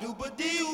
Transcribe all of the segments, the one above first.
dooba doo doo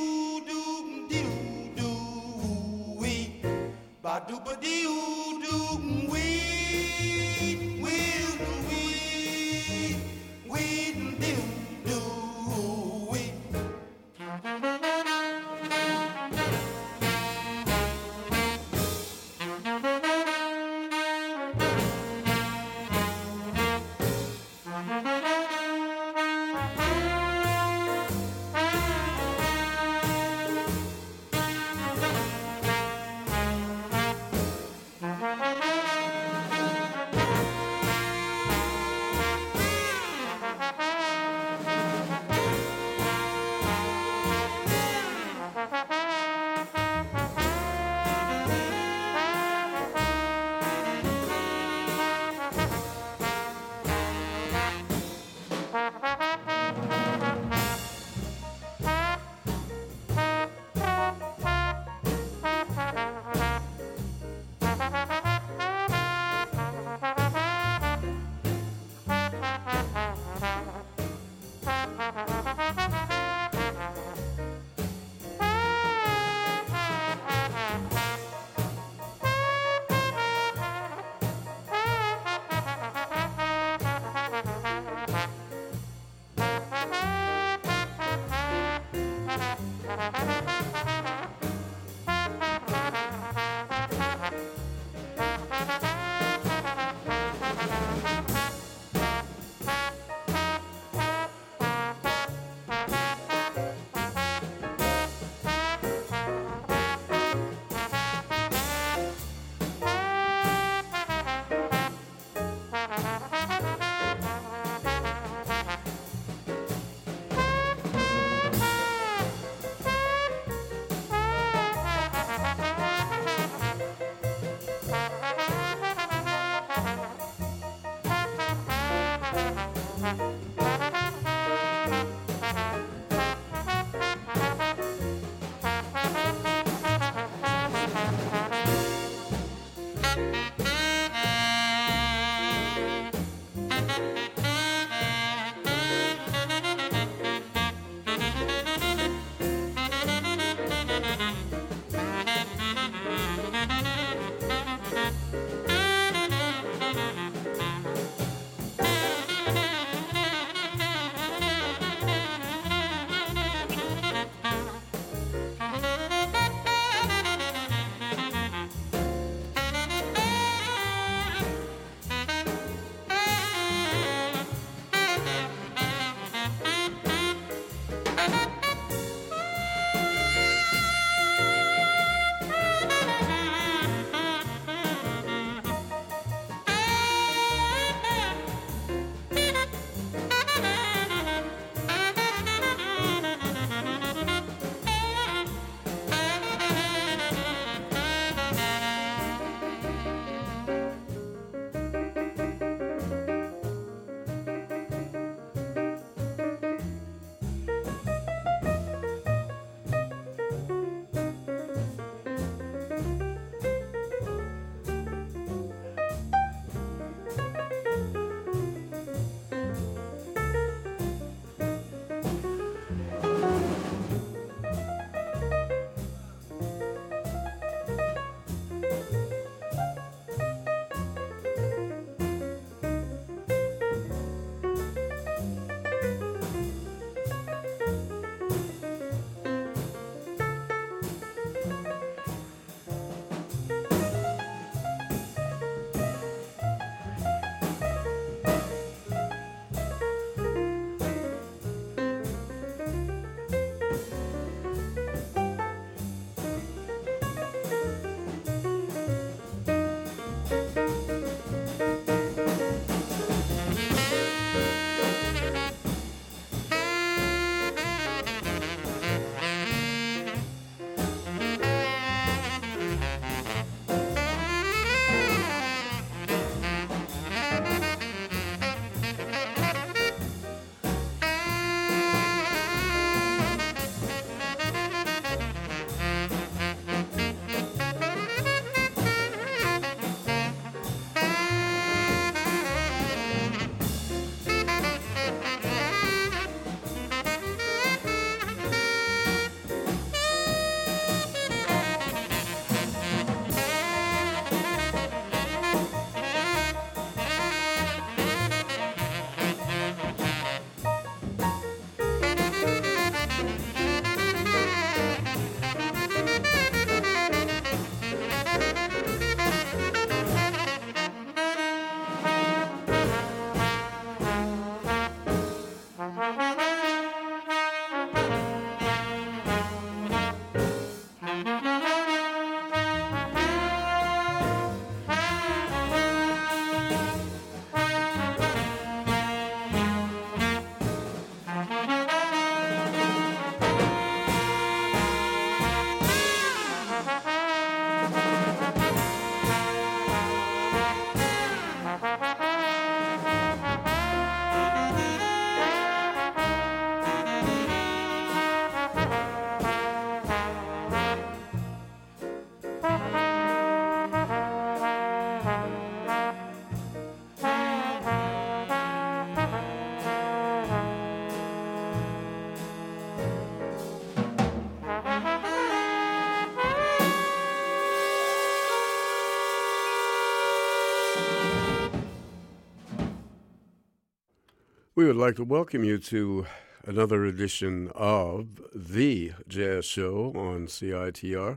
We would like to welcome you to another edition of The Jazz Show on CITR.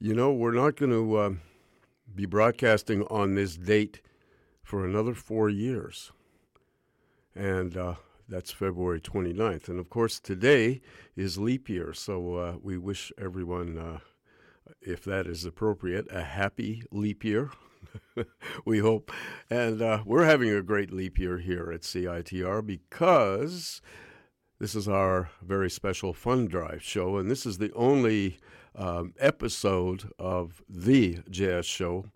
You know, we're not going to uh, be broadcasting on this date for another four years. And uh, that's February 29th. And of course, today is leap year. So uh, we wish everyone, uh, if that is appropriate, a happy leap year. we hope. And uh, we're having a great leap year here at CITR because this is our very special fund drive show, and this is the only um, episode of the jazz show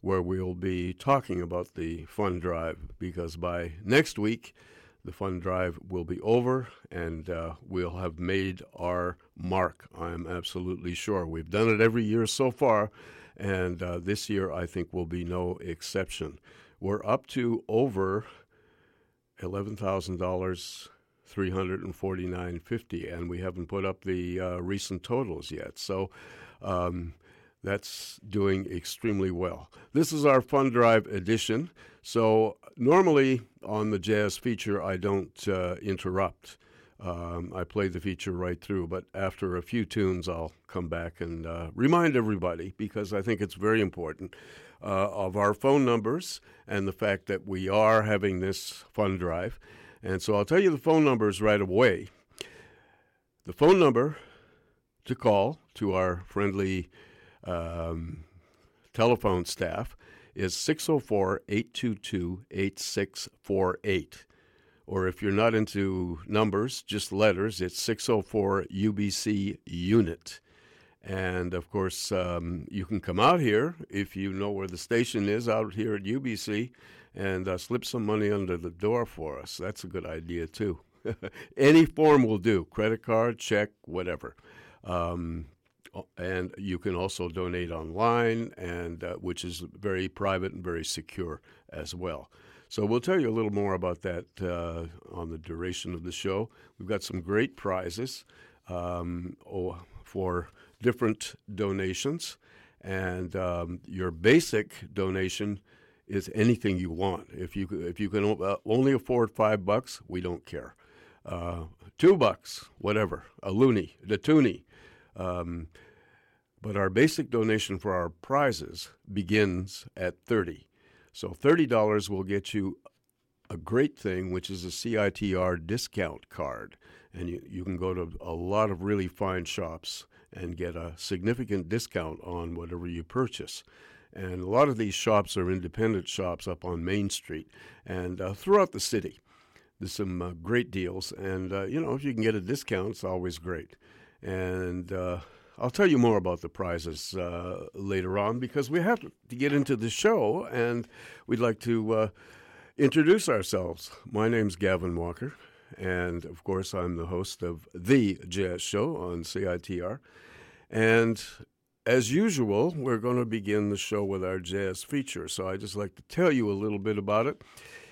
where we'll be talking about the fund drive because by next week, the fund drive will be over and uh, we'll have made our mark. I'm absolutely sure. We've done it every year so far, and uh, this year I think will be no exception. We're up to over eleven thousand dollars, three hundred and forty nine fifty, and we haven't put up the uh, recent totals yet. So. Um, that's doing extremely well. This is our Fund Drive edition. So, normally on the jazz feature, I don't uh, interrupt. Um, I play the feature right through, but after a few tunes, I'll come back and uh, remind everybody because I think it's very important uh, of our phone numbers and the fact that we are having this fund drive. And so I'll tell you the phone numbers right away. The phone number to call to our friendly um, telephone staff is 604 822 8648 or if you're not into numbers, just letters, it's 604 UBC Unit. And of course, um, you can come out here if you know where the station is out here at UBC and uh, slip some money under the door for us. That's a good idea, too. Any form will do credit card, check, whatever. Um, and you can also donate online, and uh, which is very private and very secure as well. So we'll tell you a little more about that uh, on the duration of the show. We've got some great prizes um, for different donations, and um, your basic donation is anything you want. If you if you can uh, only afford five bucks, we don't care. Uh, two bucks, whatever, a loonie, the toonie. Um, but our basic donation for our prizes begins at 30 so $30 will get you a great thing, which is a CITR discount card. And you, you can go to a lot of really fine shops and get a significant discount on whatever you purchase. And a lot of these shops are independent shops up on Main Street and uh, throughout the city. There's some uh, great deals. And, uh, you know, if you can get a discount, it's always great. And, uh, I'll tell you more about the prizes uh, later on because we have to get into the show and we'd like to uh, introduce ourselves. My name's Gavin Walker, and of course, I'm the host of The Jazz Show on CITR. And as usual, we're going to begin the show with our jazz feature. So I'd just like to tell you a little bit about it.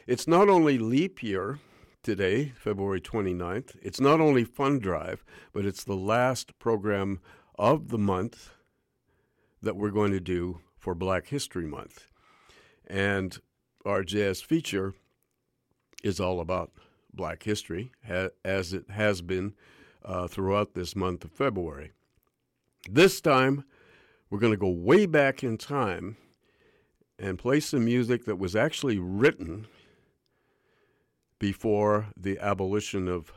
It's not only leap year, today, February 29th. It's not only Fund Drive, but it's the last program of the month that we're going to do for Black History Month. And our jazz feature is all about black history, as it has been uh, throughout this month of February. This time, we're going to go way back in time and play some music that was actually written before the abolition of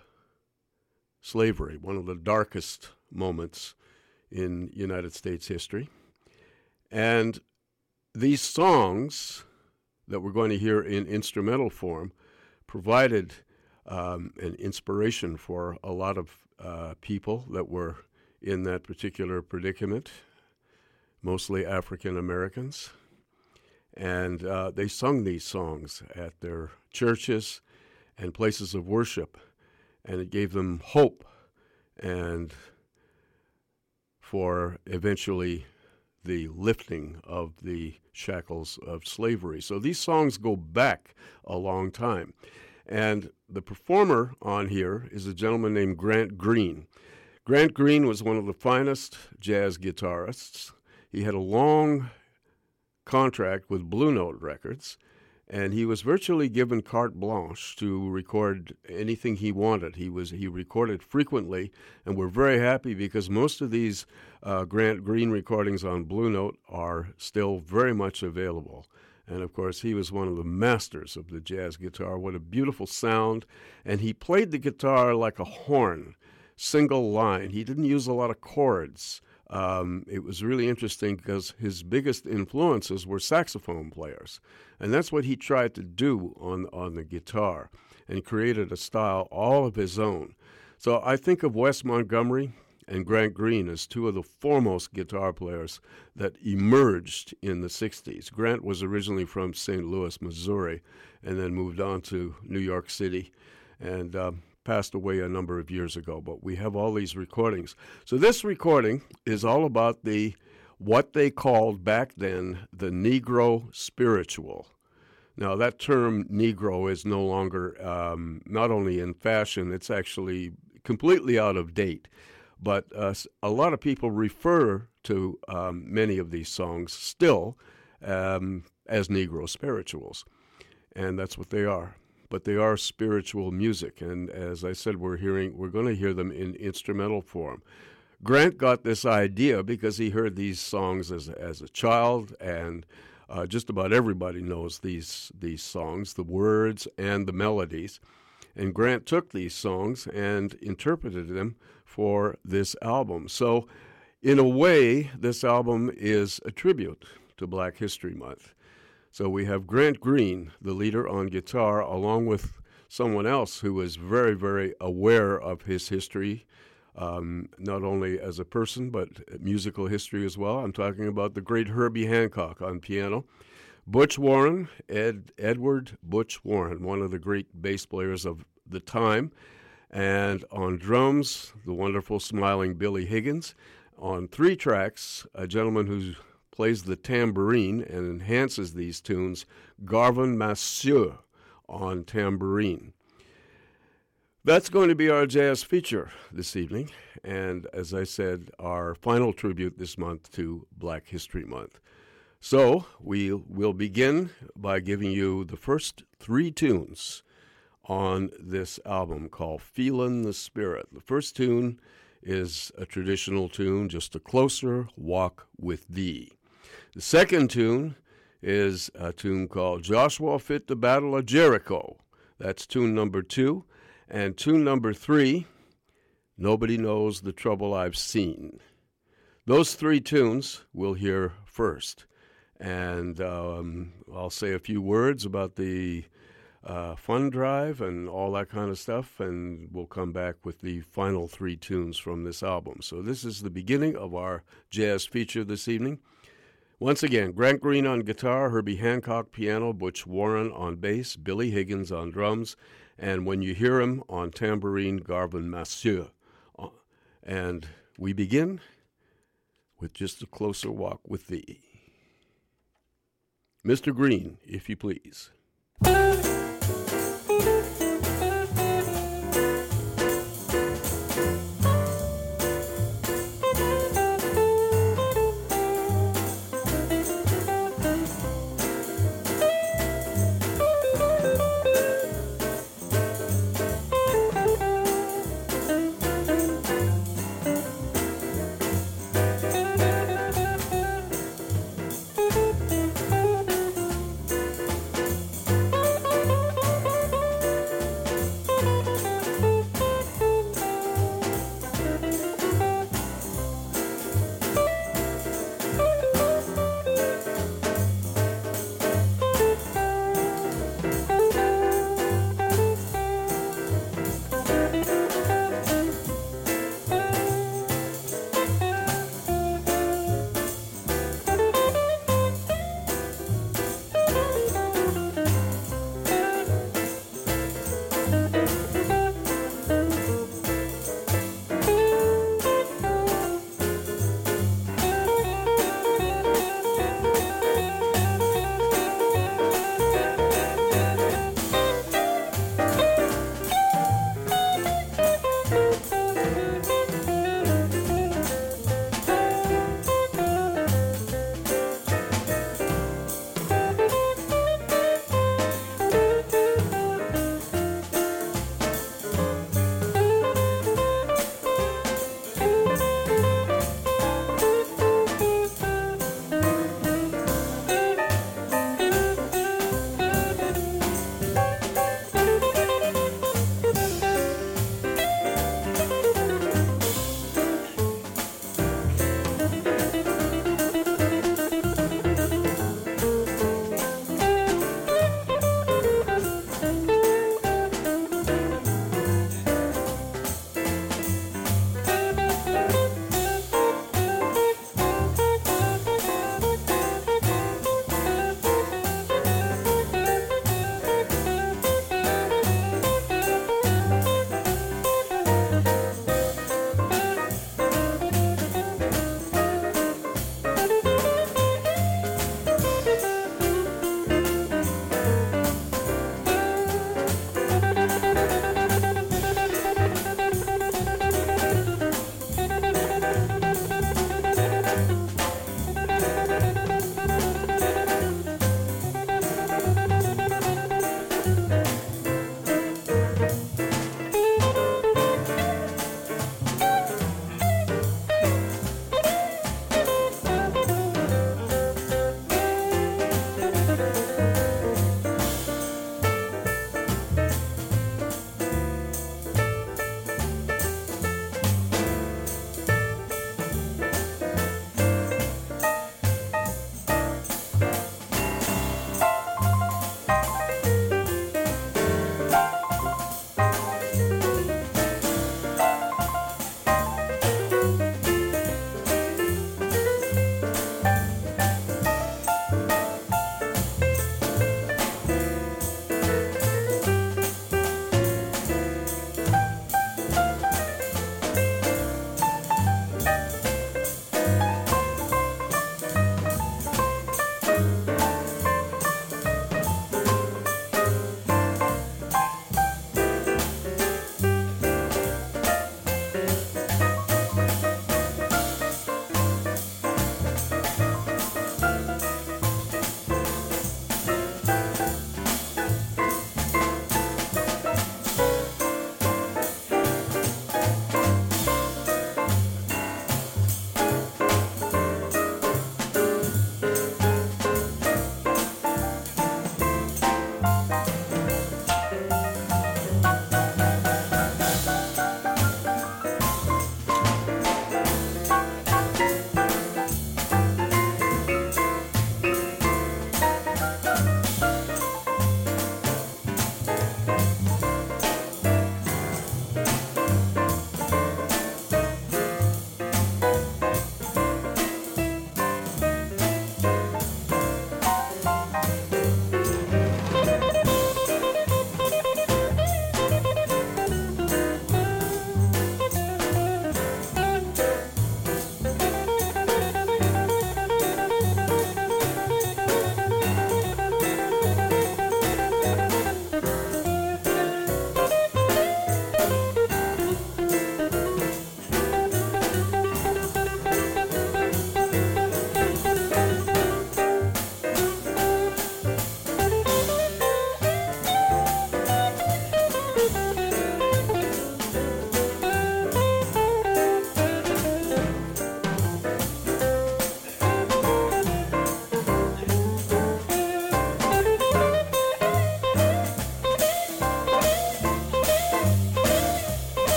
slavery, one of the darkest moments in United States history. And these songs that we're going to hear in instrumental form provided um, an inspiration for a lot of uh, people that were in that particular predicament, mostly African Americans. And uh, they sung these songs at their churches and places of worship, and it gave them hope and for eventually the lifting of the shackles of slavery. So these songs go back a long time. And the performer on here is a gentleman named Grant Green. Grant Green was one of the finest jazz guitarists. He had a long contract with Blue Note Records, and he was virtually given carte blanche to record anything he wanted. He was he recorded frequently, and we're very happy because most of these uh, Grant Green recordings on Blue Note are still very much available. And of course, he was one of the masters of the jazz guitar. What a beautiful sound! And he played the guitar like a horn, single line. He didn't use a lot of chords. Um, it was really interesting because his biggest influences were saxophone players. And that's what he tried to do on, on the guitar and created a style all of his own. So I think of Wes Montgomery and Grant Green as two of the foremost guitar players that emerged in the 60s. Grant was originally from St. Louis, Missouri, and then moved on to New York City and um, passed away a number of years ago. But we have all these recordings. So this recording is all about the what they called back then the Negro spiritual. Now, that term Negro is no longer um, not only in fashion, it's actually completely out of date. But uh, a lot of people refer to um, many of these songs still um, as Negro spirituals. And that's what they are. But they are spiritual music. And as I said, we're hearing, we're going to hear them in instrumental form. Grant got this idea because he heard these songs as as a child, and uh, just about everybody knows these these songs, the words and the melodies. And Grant took these songs and interpreted them for this album. So, in a way, this album is a tribute to Black History Month. So we have Grant Green, the leader on guitar, along with someone else who is very, very aware of his history um, not only as a person, but musical history as well. I'm talking about the great Herbie Hancock on piano. Butch Warren, Ed, Edward Butch Warren, one of the great bass players of the time. And on drums, the wonderful smiling Billy Higgins. On three tracks, a gentleman who plays the tambourine and enhances these tunes, Garvin Masseaux on tambourine. That's going to be our jazz feature this evening, and as I said, our final tribute this month to Black History Month. So we will begin by giving you the first three tunes on this album called Feelin' the Spirit. The first tune is a traditional tune, just a closer walk with thee. The second tune is a tune called Joshua Fit the Battle of Jericho. That's tune number two. And tune number three, Nobody Knows the Trouble I've Seen. Those three tunes we'll hear first. And um, I'll say a few words about the uh, fund drive and all that kind of stuff, and we'll come back with the final three tunes from this album. So, this is the beginning of our jazz feature this evening. Once again, Grant Green on guitar, Herbie Hancock piano, Butch Warren on bass, Billy Higgins on drums, and when you hear him on tambourine, Garvin Masseaux. Uh, and we begin with just a closer walk with thee. Mr. Green, if you please.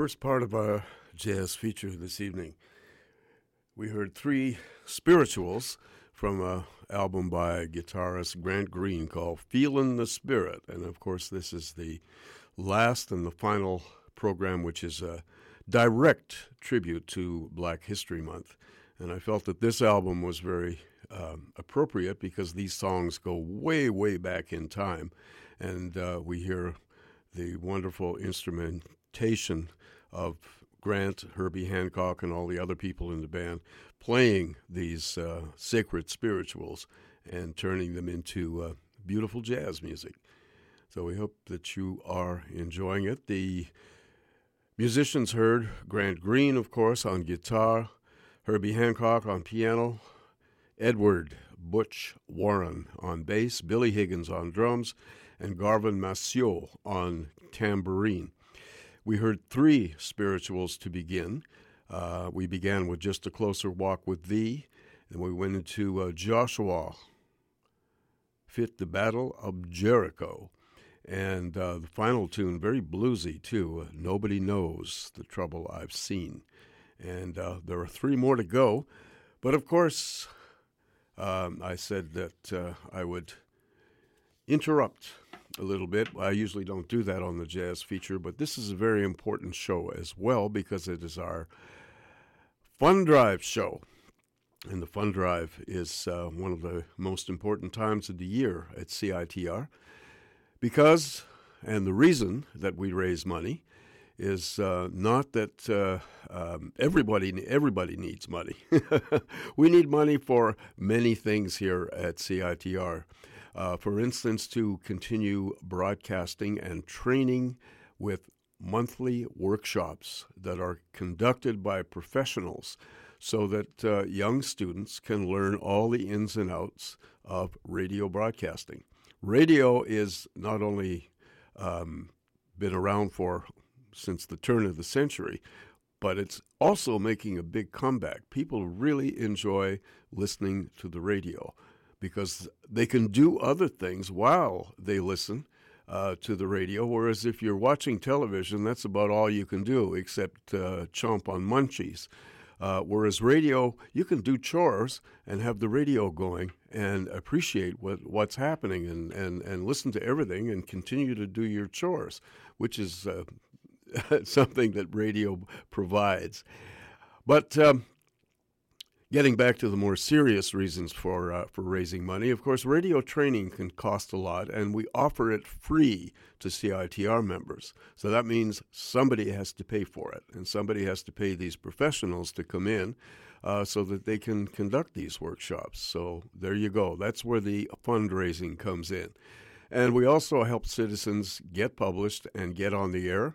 First part of our jazz feature this evening, we heard three spirituals from an album by guitarist Grant Green called Feeling the Spirit. And of course, this is the last and the final program, which is a direct tribute to Black History Month. And I felt that this album was very um, appropriate because these songs go way, way back in time. And uh, we hear the wonderful instrumentation of Grant, Herbie Hancock, and all the other people in the band playing these uh, sacred spirituals and turning them into uh, beautiful jazz music. So we hope that you are enjoying it. The musicians heard Grant Green, of course, on guitar, Herbie Hancock on piano, Edward Butch Warren on bass, Billy Higgins on drums, and Garvin Masseaux on tambourine. We heard three spirituals to begin. Uh, we began with Just a Closer Walk with Thee, and we went into uh, Joshua, Fit the Battle of Jericho. And uh, the final tune, very bluesy too, uh, Nobody Knows the Trouble I've Seen. And uh, there are three more to go. But of course, um, I said that uh, I would interrupt a little bit. I usually don't do that on the jazz feature, but this is a very important show as well because it is our Fun Drive show. And the Fun Drive is uh, one of the most important times of the year at CITR because, and the reason that we raise money is uh, not that uh, um, everybody everybody needs money. we need money for many things here at CITR. Uh, for instance, to continue broadcasting and training with monthly workshops that are conducted by professionals so that uh, young students can learn all the ins and outs of radio broadcasting. Radio is not only um, been around for since the turn of the century, but it's also making a big comeback. People really enjoy listening to the radio because they can do other things while they listen uh, to the radio. Whereas if you're watching television, that's about all you can do except uh, chomp on munchies. Uh, whereas radio, you can do chores and have the radio going and appreciate what, what's happening and, and, and listen to everything and continue to do your chores, which is uh, something that radio provides. But um, Getting back to the more serious reasons for uh, for raising money, of course, radio training can cost a lot, and we offer it free to CITR members. So that means somebody has to pay for it, and somebody has to pay these professionals to come in uh, so that they can conduct these workshops. So there you go. That's where the fundraising comes in, and we also help citizens get published and get on the air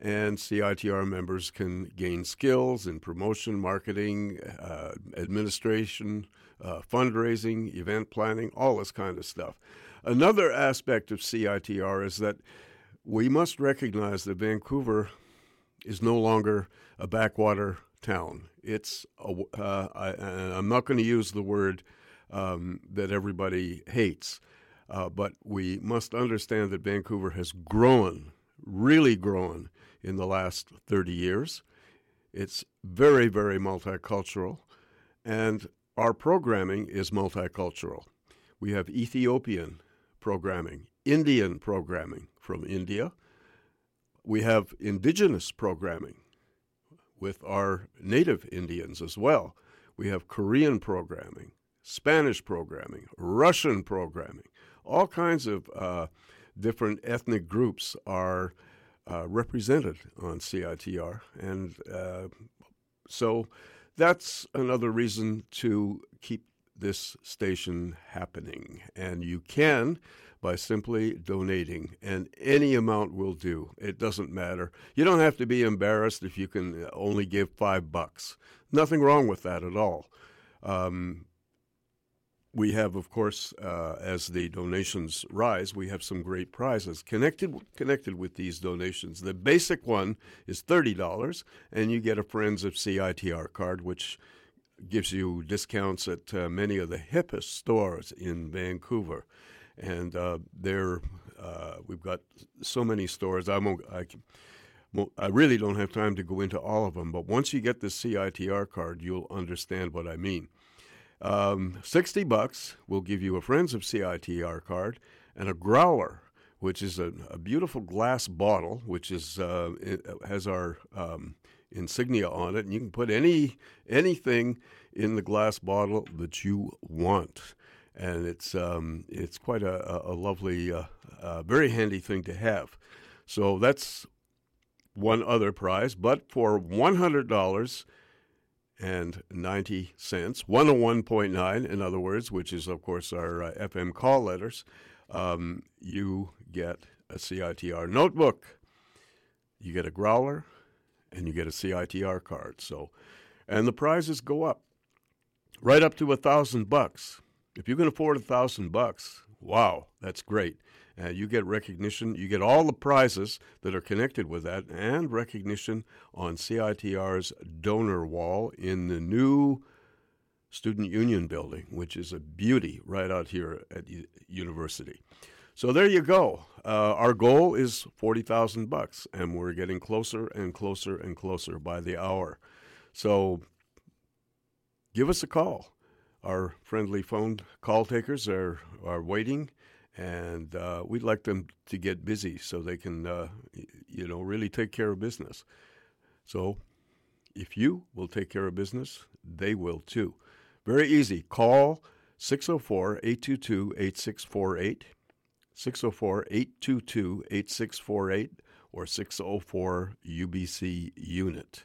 and CITR members can gain skills in promotion, marketing, uh, administration, uh, fundraising, event planning, all this kind of stuff. Another aspect of CITR is that we must recognize that Vancouver is no longer a backwater town. It's a, uh, I, am not going to use the word um, that everybody hates, uh, but we must understand that Vancouver has grown, really grown in the last 30 years. It's very, very multicultural, and our programming is multicultural. We have Ethiopian programming, Indian programming from India. We have indigenous programming with our native Indians as well. We have Korean programming, Spanish programming, Russian programming. All kinds of uh, different ethnic groups are uh, represented on CITR. And uh, so that's another reason to keep this station happening. And you can by simply donating, and any amount will do. It doesn't matter. You don't have to be embarrassed if you can only give five bucks. Nothing wrong with that at all. Um, we have, of course, uh, as the donations rise, we have some great prizes connected connected with these donations. The basic one is thirty dollars, and you get a Friends of CITR card, which gives you discounts at uh, many of the hippest stores in Vancouver. And uh, there, uh, we've got so many stores. I won't, I I really don't have time to go into all of them, but once you get the CITR card, you'll understand what I mean. Um, 60 bucks will give you a Friends of CITR card and a growler, which is a, a beautiful glass bottle, which is uh, has our um, insignia on it, and you can put any anything in the glass bottle that you want. And it's um, it's quite a, a lovely, uh, uh, very handy thing to have. So that's one other prize. But for one hundred dollars and ninety cents, one hundred one point nine, in other words, which is of course our uh, FM call letters, um, you get a CITR notebook. You get a growler, and you get a CITR card. So, and the prizes go up right up to a thousand bucks. If you can afford a thousand bucks, wow, that's great. And you get recognition. You get all the prizes that are connected with that, and recognition on CITR's donor wall in the new Student Union building, which is a beauty right out here at U- University. So there you go. Uh, our goal is forty thousand bucks, and we're getting closer and closer and closer by the hour. So give us a call. Our friendly phone call takers are are waiting, and uh, we'd like them to get busy so they can, uh, you know, really take care of business. So if you will take care of business, they will too. Very easy. Call 604 822 8648. 604 822 8648 or 604 UBC unit.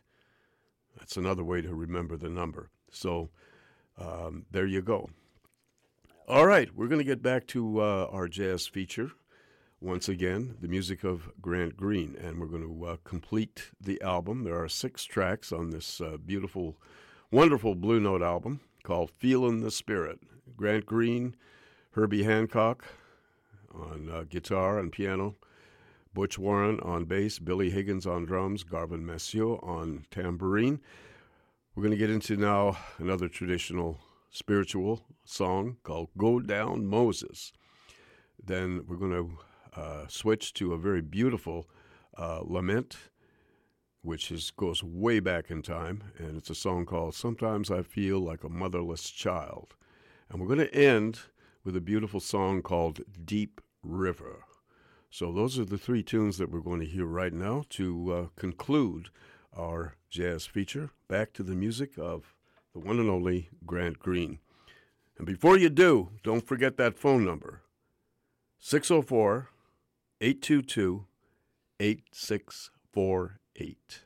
That's another way to remember the number. So um, there you go. All right, we're going to get back to uh, our jazz feature. Once again, the music of Grant Green, and we're going to uh, complete the album. There are six tracks on this uh, beautiful, wonderful Blue Note album called Feelin' the Spirit. Grant Green, Herbie Hancock, on uh, guitar and piano, Butch Warren on bass, Billy Higgins on drums, Garvin Masseaux on tambourine. We're going to get into now another traditional spiritual song called Go Down Moses. Then we're going to uh, switch to a very beautiful uh, lament, which is, goes way back in time, and it's a song called Sometimes I Feel Like a Motherless Child. And we're going to end with a beautiful song called Deep River. So, those are the three tunes that we're going to hear right now to uh, conclude our jazz feature. Back to the music of the one and only Grant Green. And before you do, don't forget that phone number 604 822 8648.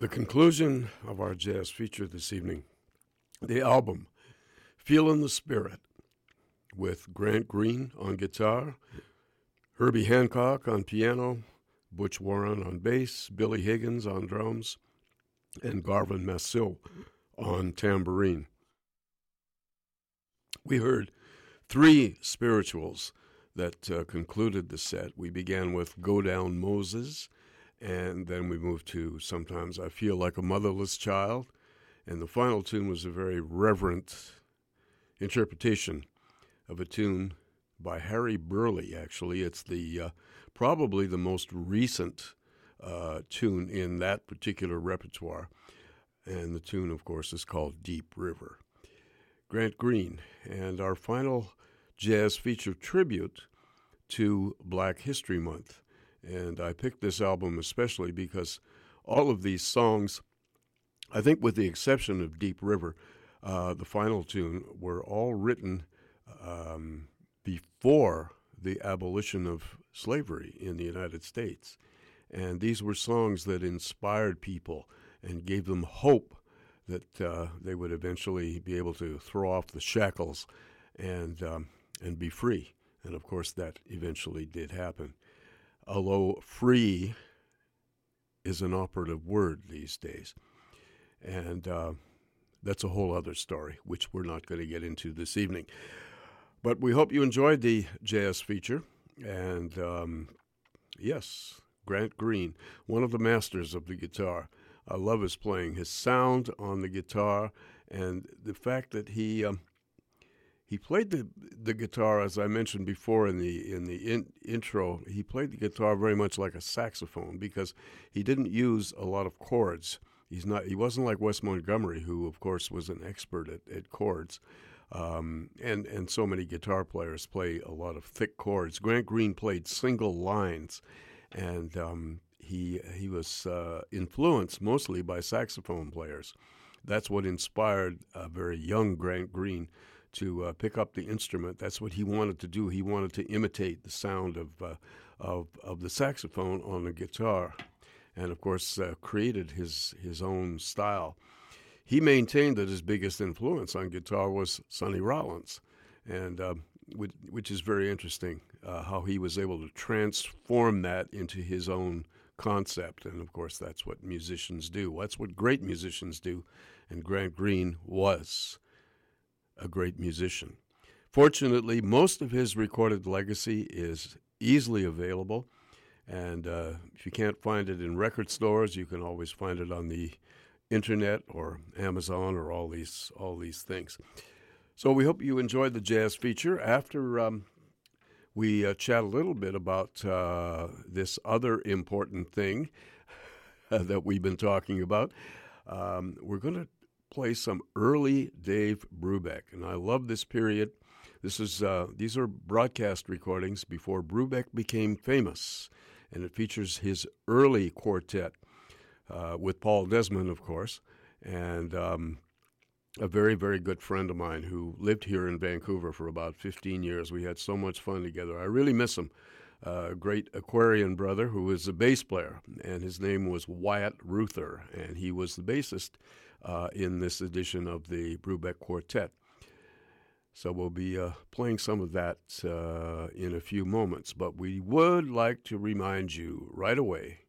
The conclusion of our jazz feature this evening, the album Feelin' the Spirit, with Grant Green on guitar, Herbie Hancock on piano, Butch Warren on bass, Billy Higgins on drums, and Garvin Masseaux on tambourine. We heard three spirituals that uh, concluded the set. We began with Go Down Moses and then we moved to Sometimes I Feel Like a Motherless Child. And the final tune was a very reverent interpretation of a tune by Harry Burleigh, actually. It's the uh, probably the most recent uh, tune in that particular repertoire. And the tune, of course, is called Deep River. Grant Green, and our final jazz feature tribute to Black History Month. And I picked this album especially because all of these songs, I think with the exception of Deep River, uh, the final tune, were all written um, before the abolition of slavery in the United States. And these were songs that inspired people and gave them hope that uh, they would eventually be able to throw off the shackles and um, and be free. And of course, that eventually did happen. Although free is an operative word these days, and uh, that's a whole other story, which we're not going to get into this evening. But we hope you enjoyed the jazz feature, and um, yes, Grant Green, one of the masters of the guitar. I love his playing, his sound on the guitar, and the fact that he um, he played the the guitar as I mentioned before in the in the in, intro. He played the guitar very much like a saxophone because he didn't use a lot of chords. He's not. He wasn't like Wes Montgomery, who of course was an expert at, at chords. Um, and and so many guitar players play a lot of thick chords. Grant Green played single lines, and um, he he was uh, influenced mostly by saxophone players. That's what inspired a very young Grant Green to uh, pick up the instrument. That's what he wanted to do. He wanted to imitate the sound of uh, of of the saxophone on the guitar, and of course uh, created his his own style. He maintained that his biggest influence on guitar was Sonny Rollins, and uh, which, which, is very interesting uh, how he was able to transform that into his own concept. And of course, that's what musicians do. That's what great musicians do. And Grant Green was a great musician. Fortunately, most of his recorded legacy is easily available. And uh, if you can't find it in record stores, you can always find it on the internet or Amazon or all these all these things. So we hope you enjoyed the jazz feature. After um, we uh, chat a little bit about uh, this other important thing that we've been talking about. Um, we're going to play some early Dave Brubeck, and I love this period. This is uh, these are broadcast recordings before Brubeck became famous, and it features his early quartet uh, with Paul Desmond, of course, and um, a very, very good friend of mine who lived here in Vancouver for about 15 years. We had so much fun together. I really miss him. A uh, great Aquarian brother who was a bass player, and his name was Wyatt Ruther, and he was the bassist uh, in this edition of the Brubeck Quartet. So we'll be uh, playing some of that uh, in a few moments, but we would like to remind you right away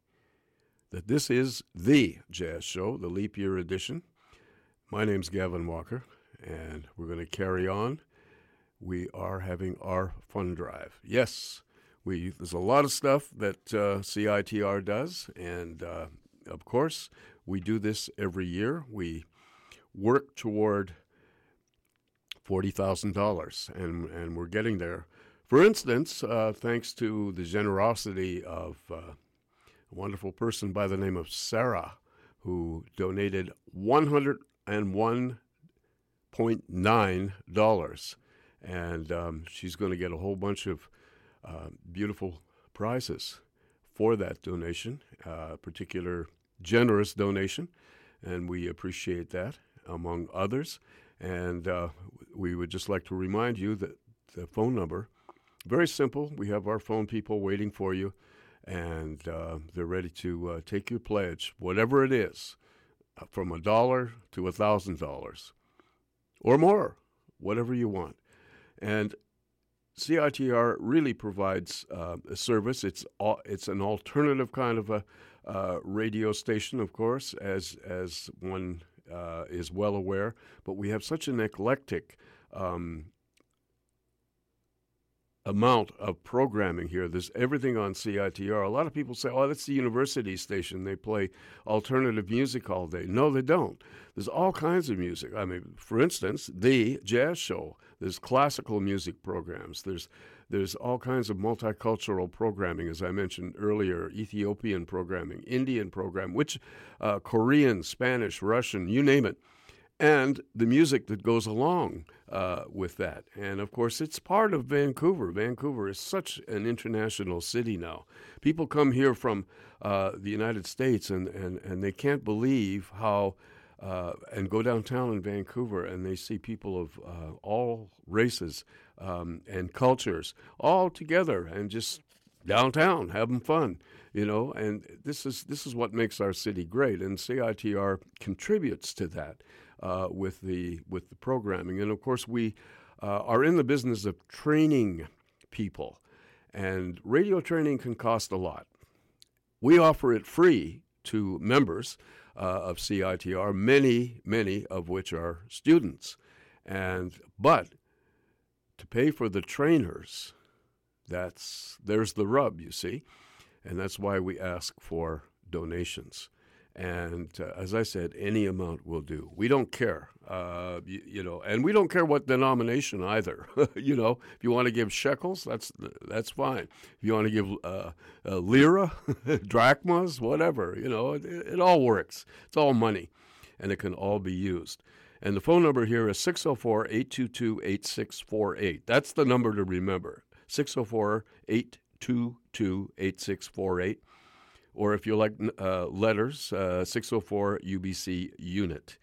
that this is the Jazz Show, the leap year edition. My name's Gavin Walker, and we're going to carry on. We are having our fun drive. Yes, we there's a lot of stuff that uh, CITR does, and uh, of course, we do this every year. We work toward forty thousand dollars, and and we're getting there. For instance, uh, thanks to the generosity of uh, a wonderful person by the name of Sarah, who donated one hundred and one point nine dollars, and um, she's going to get a whole bunch of uh, beautiful prizes for that donation, uh, particular generous donation, and we appreciate that among others. And uh, we would just like to remind you that the phone number, very simple. We have our phone people waiting for you, and uh, they're ready to uh, take your pledge, whatever it is. Uh, from a dollar to a thousand dollars or more, whatever you want. And CITR really provides uh, a service. It's it's an alternative kind of a uh, radio station, of course, as as one uh, is well aware. But we have such an eclectic um, amount of programming here. There's everything on CITR. A lot of people say, oh, that's the university station. They play alternative music all day. No, they don't. There's all kinds of music. I mean, for instance, the jazz show. There's classical music programs. There's there's all kinds of multicultural programming, as I mentioned earlier, Ethiopian programming, Indian program, which uh, Korean, Spanish, Russian, you name it. and the music that goes along uh, with that. And of course, it's part of Vancouver. Vancouver is such an international city now. People come here from uh, the United States and, and, and they can't believe how. Uh, and go downtown in Vancouver, and they see people of uh, all races um, and cultures all together, and just downtown having fun you know? And this is this is what makes our city great and CITR contributes to that uh, with the with the programming. And of course we uh, are in the business of training people and radio training can cost a lot. We offer it free to members uh, of CITR many many of which are students and but to pay for the trainers that's there's the rub, you see, and that's why we ask for donations. And uh, as I said, any amount will do. We don't care, uh, you, you, know, and we don't care what denomination either. you know, if you want to give shekels, that's that's fine. If you want to give uh, lira, drachmas, whatever, you know, it, it all works. It's all money, and it can all be used. And the phone number here is 604 822 8648. That's the number to remember 604 822 8648. Or if you like uh, letters, uh, 604 UBC unit.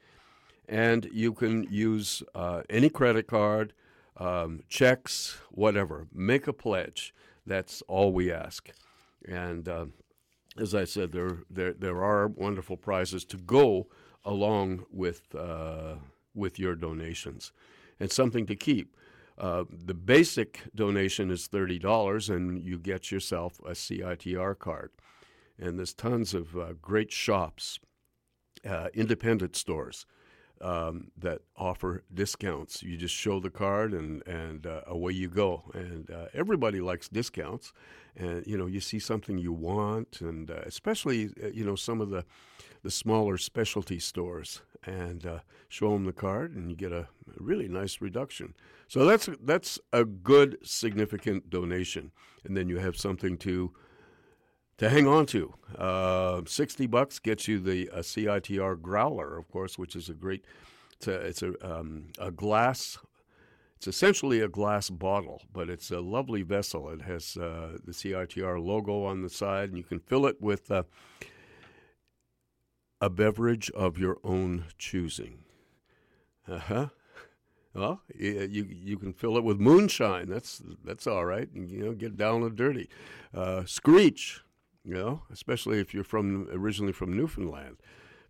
And you can use uh, any credit card, um, checks, whatever. Make a pledge. That's all we ask. And uh, as I said, there, there, there are wonderful prizes to go along with, uh, with your donations and something to keep. Uh, the basic donation is $30, and you get yourself a CITR card. And there's tons of uh, great shops, uh, independent stores um, that offer discounts. You just show the card, and, and uh, away you go. And uh, everybody likes discounts. And, you know, you see something you want, and especially, you know, some of the, the smaller specialty stores and uh, show them the card, and you get a really nice reduction. So that's that's a good significant donation, and then you have something to to hang on to. Uh, Sixty bucks gets you the CITR growler, of course, which is a great. It's a, it's a, um, a glass. It's essentially a glass bottle, but it's a lovely vessel. It has uh, the CITR logo on the side, and you can fill it with uh, a beverage of your own choosing. Uh huh. Well, you you can fill it with moonshine. That's that's all right. You know, get down and dirty. Uh, screech, you know, especially if you're from originally from Newfoundland.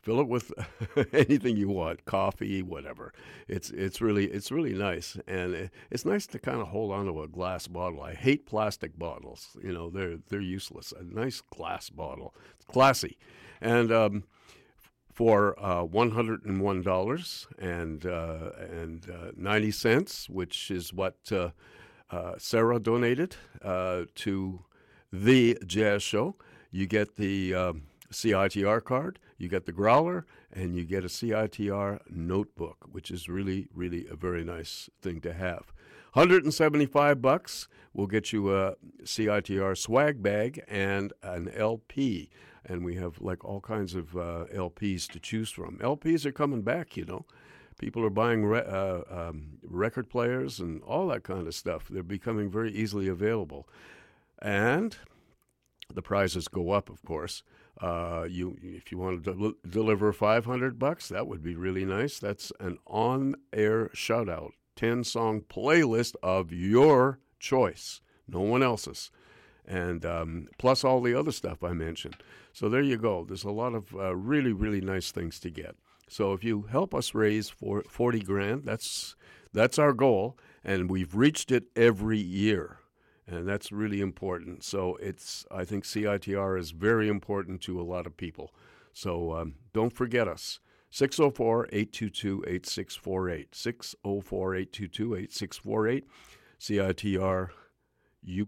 Fill it with anything you want, coffee, whatever. It's it's really it's really nice, and it's nice to kind of hold on to a glass bottle. I hate plastic bottles. You know, they're they're useless. A nice glass bottle, it's classy, and. Um, for uh, $101 and, uh, and uh, 90 cents, which is what uh, uh, Sarah donated uh, to the jazz show. You get the um, CITR card, you get the growler, and you get a CITR notebook, which is really, really a very nice thing to have. 175 bucks will get you a CITR swag bag and an LP and we have like all kinds of uh, LPs to choose from. LPs are coming back, you know. People are buying re- uh, um, record players and all that kind of stuff. They're becoming very easily available, and the prizes go up, of course. Uh, you, if you want to del- deliver five hundred bucks, that would be really nice. That's an on-air shout-out, ten-song playlist of your choice, no one else's and um, plus all the other stuff I mentioned. So there you go. There's a lot of uh, really, really nice things to get. So if you help us raise for 40 grand, that's that's our goal, and we've reached it every year, and that's really important. So it's I think CITR is very important to a lot of people. So um, don't forget us. 604 822 8648. 604 822 8648. CITR. U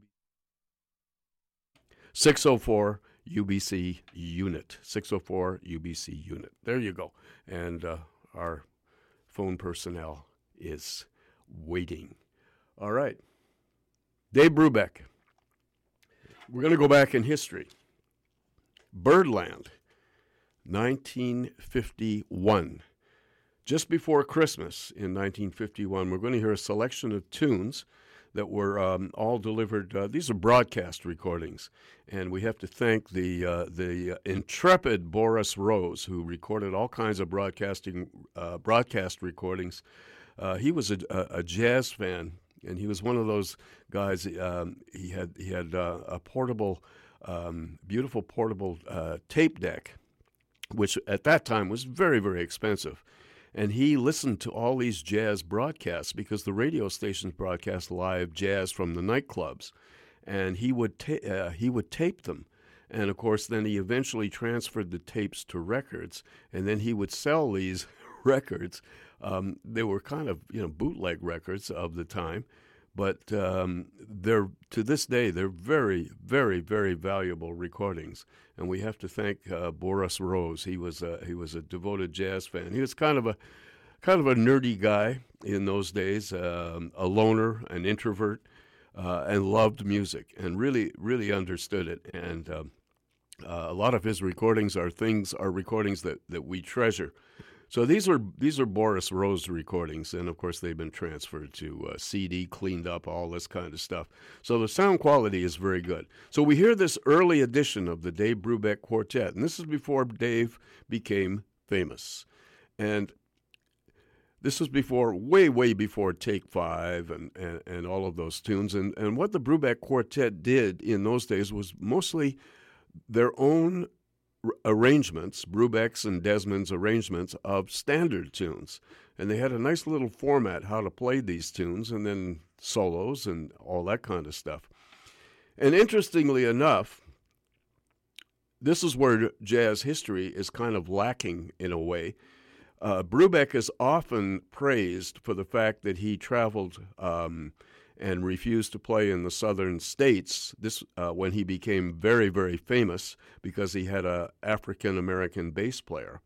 604 UBC unit. 604 UBC unit. There you go. And uh, our phone personnel is waiting. All right. Dave Brubeck. We're going to go back in history. Birdland, 1951. just before Christmas in 1951. We're going to hear a selection of tunes that were um, all delivered. Uh, these are broadcast recordings, and we have to thank the uh, the intrepid Boris Rose, who recorded all kinds of broadcasting uh, broadcast recordings. Uh, he was a, a, jazz fan, and he was one of those guys. Um, he had he had uh, a portable, um, beautiful portable uh, tape deck, which at that time was very very expensive and he listened to all these jazz broadcasts because the radio stations broadcast live jazz from the nightclubs, and he would ta- uh, he would tape them, and of course then he eventually transferred the tapes to records, and then he would sell these records. Um, they were kind of you know bootleg records of the time, but um, they're to this day they're very, very, very valuable recordings and we have to thank uh, Boris Rose. He was a, he was a devoted jazz fan. He was kind of a kind of a nerdy guy in those days, um, a loner, an introvert, uh, and loved music and really really understood it. And um, uh, a lot of his recordings are things are recordings that that we treasure. So these are these are Boris Rose recordings, and of course they've been transferred to uh, CD, cleaned up, all this kind of stuff. So the sound quality is very good. So we hear this early edition of the Dave Brubeck Quartet, and this is before Dave became famous, and this was before, way, way before Take Five and, and, and all of those tunes. And, and what the Brubeck Quartet did in those days was mostly their own arrangements, Brubeck's and Desmond's arrangements of standard tunes. And they had a nice little format how to play these tunes and then solos and all that kind of stuff. And interestingly enough, this is where jazz history is kind of lacking in a way. Uh, Brubeck is often praised for the fact that he traveled um, and refused to play in the southern states. This uh, when he became very very famous because he had a African American bass player,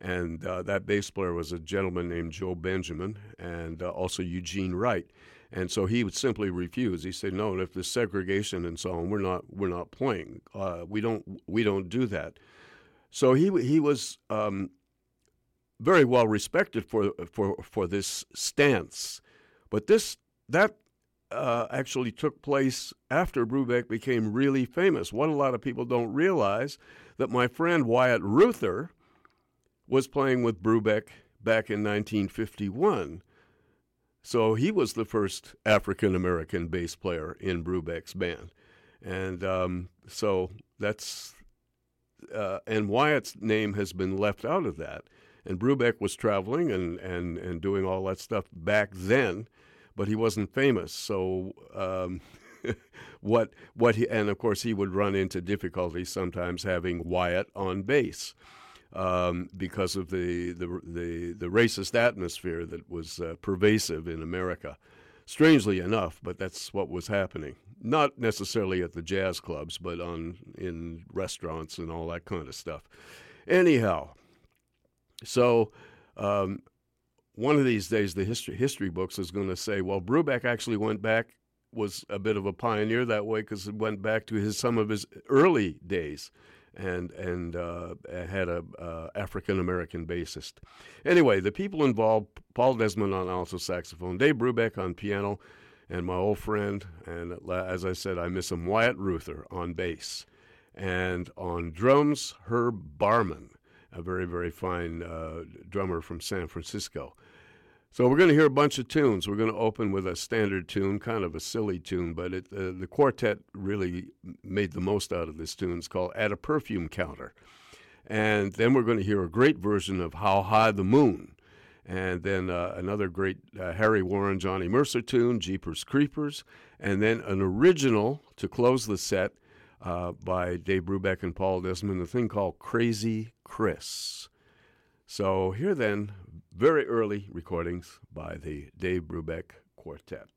and uh, that bass player was a gentleman named Joe Benjamin and uh, also Eugene Wright. And so he would simply refuse. He said, "No, if there's segregation and so on, we're not we're not playing. Uh, we don't we don't do that." So he he was um, very well respected for for for this stance, but this that uh, actually took place after Brubeck became really famous. What a lot of people don't realize that my friend Wyatt Ruther was playing with Brubeck back in 1951. So he was the first African American bass player in Brubeck's band. And um, so that's, uh, and Wyatt's name has been left out of that. And Brubeck was traveling and, and, and doing all that stuff back then but he wasn't famous. So um, what what he and of course he would run into difficulties sometimes having Wyatt on bass Um, because of the, the, the the racist atmosphere that was uh, pervasive in America. Strangely enough, but that's what was happening. Not necessarily at the jazz clubs, but on in restaurants and all that kind of stuff. Anyhow, so um, one of these days the history history books is going to say, well, Brubeck actually went back was a bit of a pioneer that way because it went back to his some of his early days, and and uh, had a uh, African American bassist. Anyway, the people involved: Paul Desmond on alto saxophone, Dave Brubeck on piano, and my old friend, and as I said, I miss him, Wyatt Ruther on bass, and on drums, Herb Barman, a very very fine uh, drummer from San Francisco. So we're going to hear a bunch of tunes. We're going to open with a standard tune, kind of a silly tune, but it, uh, the quartet really made the most out of this tune. It's called "At a Perfume Counter," and then we're going to hear a great version of "How High the Moon," and then uh, another great uh, Harry Warren, Johnny Mercer tune, "Jeepers Creepers," and then an original to close the set uh, by Dave Brubeck and Paul Desmond, a thing called "Crazy Chris." So here then, very early recordings by the Dave Brubeck Quartet.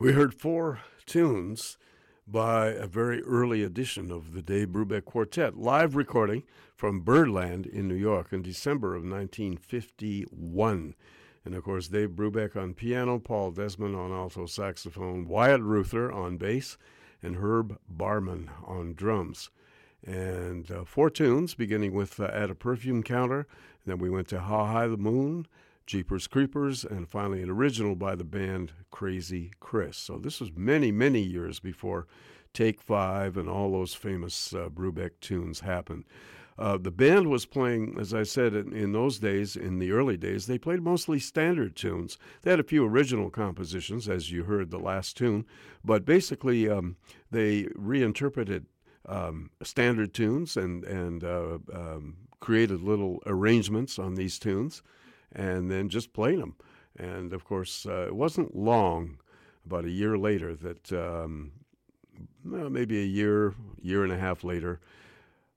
We heard four tunes by a very early edition of the Dave Brubeck Quartet, live recording from Birdland in New York in December of 1951. And of course, Dave Brubeck on piano, Paul Desmond on alto saxophone, Wyatt Ruther on bass, and Herb Barman on drums. And uh, four tunes, beginning with uh, At a Perfume Counter, then we went to How High the Moon, Jeepers Creepers, and finally an original by the band Crazy Chris. So this was many, many years before Take Five and all those famous uh, Brubeck tunes happened. Uh, the band was playing, as I said, in, in, those days, in the early days, they played mostly standard tunes. They had a few original compositions, as you heard the last tune, but basically um, they reinterpreted um, standard tunes and and uh, um, created little arrangements on these tunes and then just played them. And of course, uh, it wasn't long, about a year later, that um, maybe a year, year and a half later,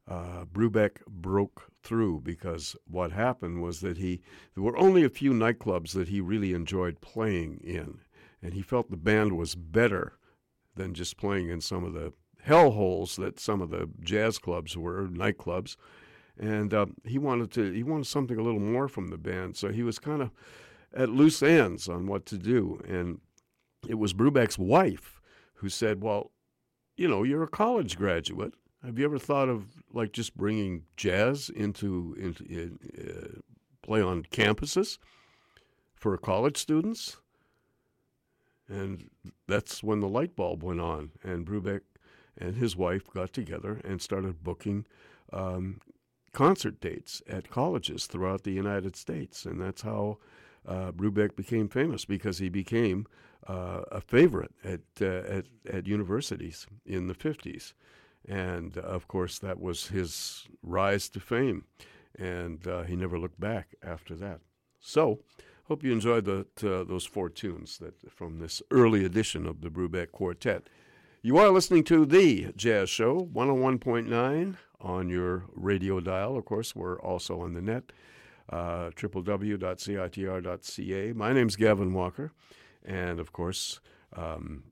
uh, Brubeck broke through because what happened was that he there were only a few nightclubs that he really enjoyed playing in, and he felt the band was better than just playing in some of the hellholes that some of the jazz clubs were, nightclubs and uh, he wanted to he wanted something a little more from the band. So he was kind of at loose ends on what to do, and it was Brubeck's wife who said, "Well, you know, you're a college graduate. Have you ever thought of like just bringing jazz into into uh, play on campuses for college students?" And that's when the light bulb went on, and Brubeck and his wife got together and started booking um, concert dates at colleges throughout the United States, and that's how uh, Brubeck became famous because he became uh, a favorite at, uh, at at universities in the fifties, and uh, of course that was his rise to fame, and uh, he never looked back after that. So. Hope you enjoyed uh, those four tunes that from this early edition of the Brubeck Quartet. You are listening to the Jazz Show, 101.9 on your radio dial. Of course, we're also on the net, uh, www.citr.ca. My name's Gavin Walker, and of course, um,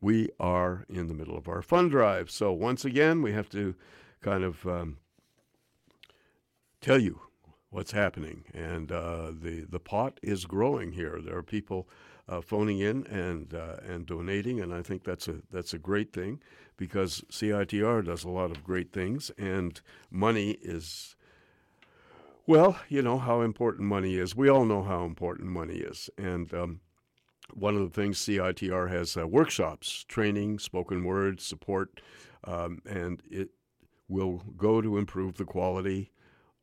we are in the middle of our fund drive. So once again, we have to kind of um, tell you what's happening, and uh, the the pot is growing here. There are people uh, phoning in and uh, and donating, and I think that's a that's a great thing because CITR does a lot of great things, and money is. Well, you know how important money is. We all know how important money is, and um, one of the things CITR has uh, workshops, training, spoken word, support, um, and it will go to improve the quality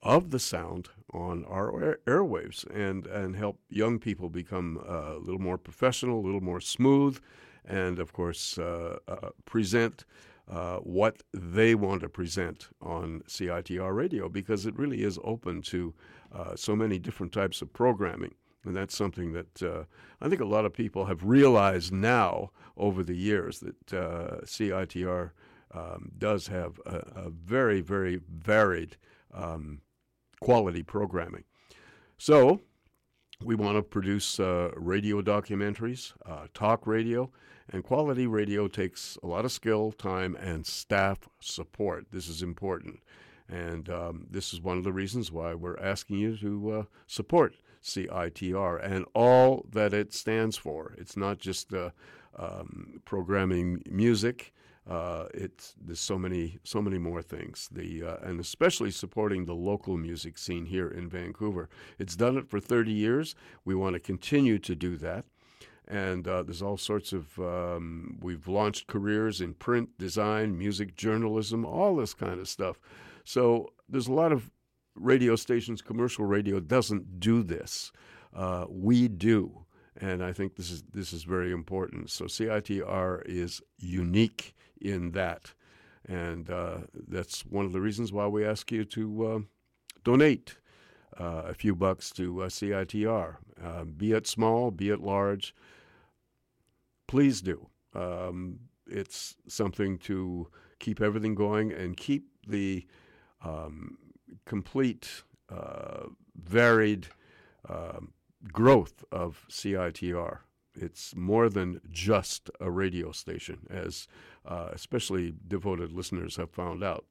of the sound on our airwaves and, and help young people become uh, a little more professional, a little more smooth, and of course, uh, uh, present uh, what they want to present on CITR radio because it really is open to uh, so many different types of programming. And that's something that uh, I think a lot of people have realized now over the years that CITR um, does have a, a, very, very varied um, quality programming. So, we want to produce uh, radio documentaries, uh, talk radio, and quality radio takes a lot of skill, time, and staff support. This is important. And um, this is one of the reasons why we're asking you to uh, support CITR and all that it stands for. It's not just uh, um, programming music, uh, it's there's so many so many more things. The uh, and especially supporting the local music scene here in Vancouver. It's done it for 30 years. We want to continue to do that. And uh, there's all sorts of um, we've launched careers in print, design, music, journalism, all this kind of stuff. So there's a lot of radio stations. Commercial radio doesn't do this. Uh, we do and I think this is this is very important. So CITR is unique in that. And uh, that's one of the reasons why we ask you to uh, donate uh, a few bucks to uh, CITR, uh, be it small, be it large. Please do. Um, it's something to keep everything going and keep the um, complete, varied um, growth of CITR It's more than just a radio station, as uh, especially devoted listeners have found out.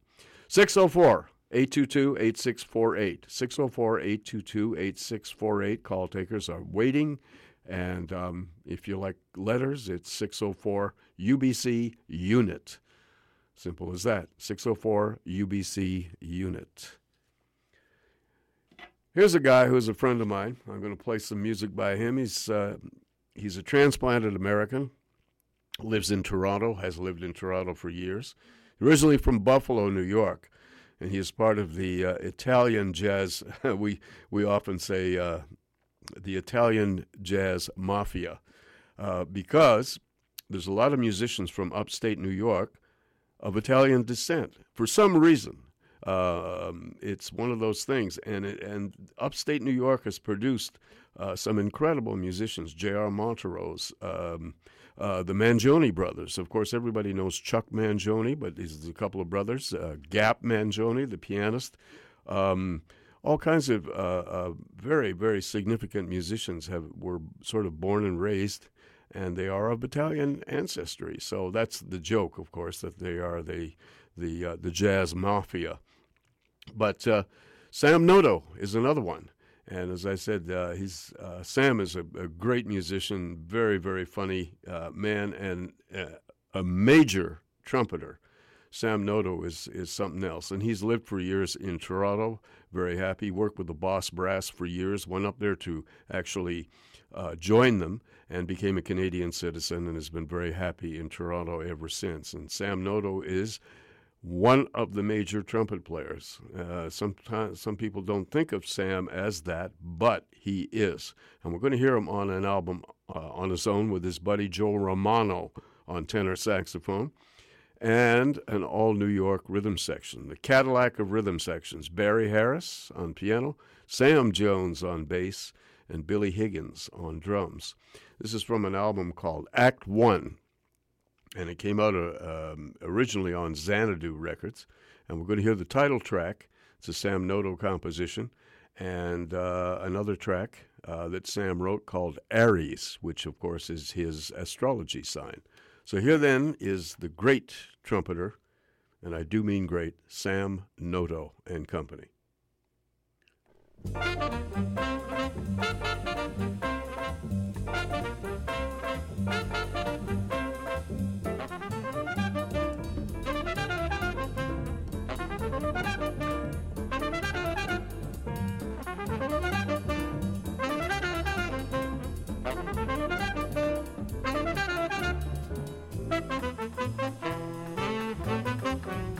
604 822 8648. 604 822 8648. Call takers are waiting. And um, if you like letters, it's 604 UBC Unit. Simple as that 604 UBC Unit. Here's a guy who's a friend of mine. I'm going to play some music by him. He's, uh, he's a transplanted American, lives in Toronto, has lived in Toronto for years. Originally from Buffalo, New York and he is part of the uh, Italian jazz. we we often say uh, the Italian jazz mafia uh, because there's a lot of musicians from upstate New York of Italian descent for some reason. Um, it's one of those things, and it, and upstate New York has produced uh, some incredible musicians. J.R. Monterose, um, uh, the Mangione brothers. Of course, everybody knows Chuck Mangione, but there's a couple of brothers. Uh, Gap Mangione, the pianist. Um, all kinds of uh, uh, very, very significant musicians have were sort of born and raised, and they are of Italian ancestry. So that's the joke, of course, that they are the the uh, the jazz mafia. But Sam Noto is another one. And as I said, uh, he's uh, Sam is a, a, great musician, very very funny uh, man, and uh, a major trumpeter. Sam Noto is is something else, and he's lived for years in Toronto. Very happy. Worked with the Boss Brass for years. Went up there to actually uh, join them, and became a Canadian citizen, and has been very happy in Toronto ever since. And Sam Noto is one of the major trumpet players. Uh, sometimes some people don't think of Sam as that, but he is. And we're going to hear him on an album uh, on his own with his buddy Joe Romano on tenor saxophone and an all New York rhythm section. The Cadillac of rhythm sections Barry Harris on piano, Sam Jones on bass, and Billy Higgins on drums. This is from an album called Act One and it came out uh, um, originally on Xanadu Records. And we're going to hear the title track. It's a Sam Noto composition, and uh, another track uh, that Sam wrote called Aries, which of course is his astrology sign. So here then is the great trumpeter, and I do mean great, Sam Noto and Company. thank you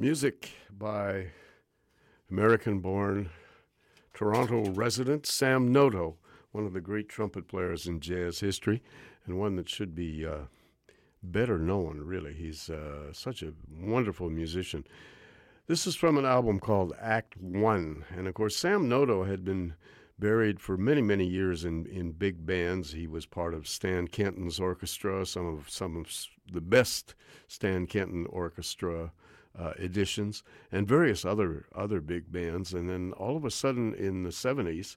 Music by American born Toronto resident Sam Noto, one of the great trumpet players in jazz history, and one that should be uh, better known, really. He's uh, such a wonderful musician. This is from an album called Act One. And of course, Sam Noto had been buried for many, many years in, in big bands. He was part of Stan Kenton's orchestra, some of some of the best Stan Kenton orchestra uh, editions, and various other other big bands. And then all of a sudden, in the '70s,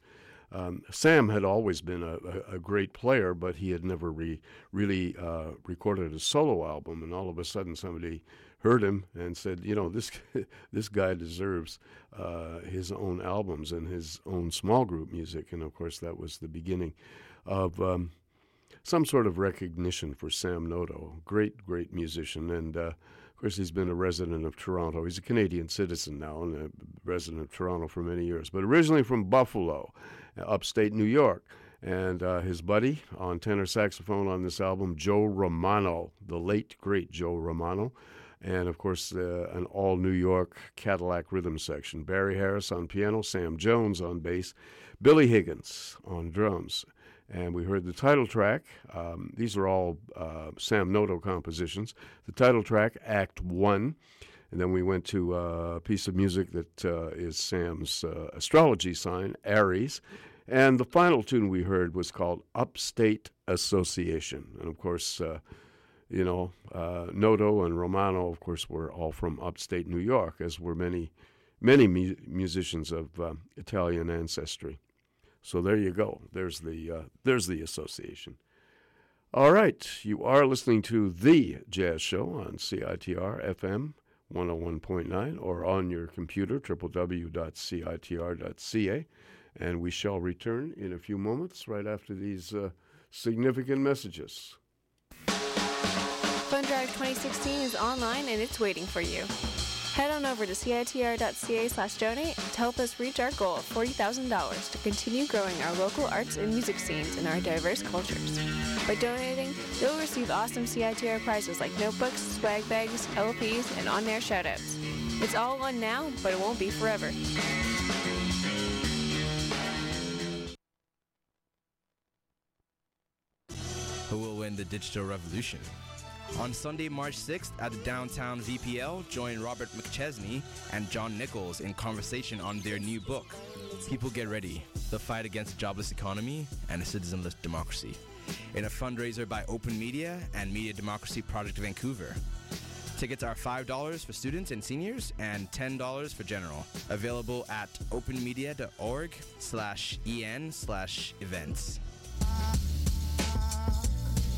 um, Sam had always been a, a, a, great player, but he had never re, really uh, recorded a solo album. And all of a sudden, somebody heard him and said, "You know, this this guy deserves uh, his own albums and his own small group music." And of course, that was the beginning of um, some sort of recognition for Sam Noto, great, great musician, and. Uh, course, he's been a resident of Toronto. He's a Canadian citizen now and a resident of Toronto for many years, but originally from Buffalo, upstate New York. And uh, his buddy on tenor saxophone on this album, Joe Romano, the late, great Joe Romano. And of course, uh, an all New York Cadillac rhythm section. Barry Harris on piano, Sam Jones on bass, Billy Higgins on drums and we heard the title track. Um, these are all uh, Sam Noto compositions. The title track, Act One, and then we went to uh, a piece of music that uh, is Sam's uh, astrology sign, Aries. And the final tune we heard was called Upstate Association. And of course, uh, you know, uh, Noto and Romano, of course, were all from upstate New York, as were many, many mu- musicians of Italian ancestry. So there you go. There's the uh, there's the association. All right, you are listening to the Jazz Show on CITR FM 101.9 or on your computer www.citr.ca, and we shall return in a few moments right after these uh, significant messages. Fund Drive 2016 is online and it's waiting for you. Head on over to citr.ca slash donate to help us reach our goal of $40,000 to continue growing our local arts and music scenes in our diverse cultures. By donating, you'll receive awesome CITR prizes like notebooks, swag bags, LPs, and on-air shoutouts. It's all on now, but it won't be forever. Who will win the digital revolution? On Sunday, March 6th at the downtown VPL, join Robert McChesney and John Nichols in conversation on their new book, People Get Ready The Fight Against a Jobless Economy and a Citizenless Democracy, in a fundraiser by Open Media and Media Democracy Project Vancouver. Tickets are $5 for students and seniors and $10 for general. Available at openmedia.org slash en slash events.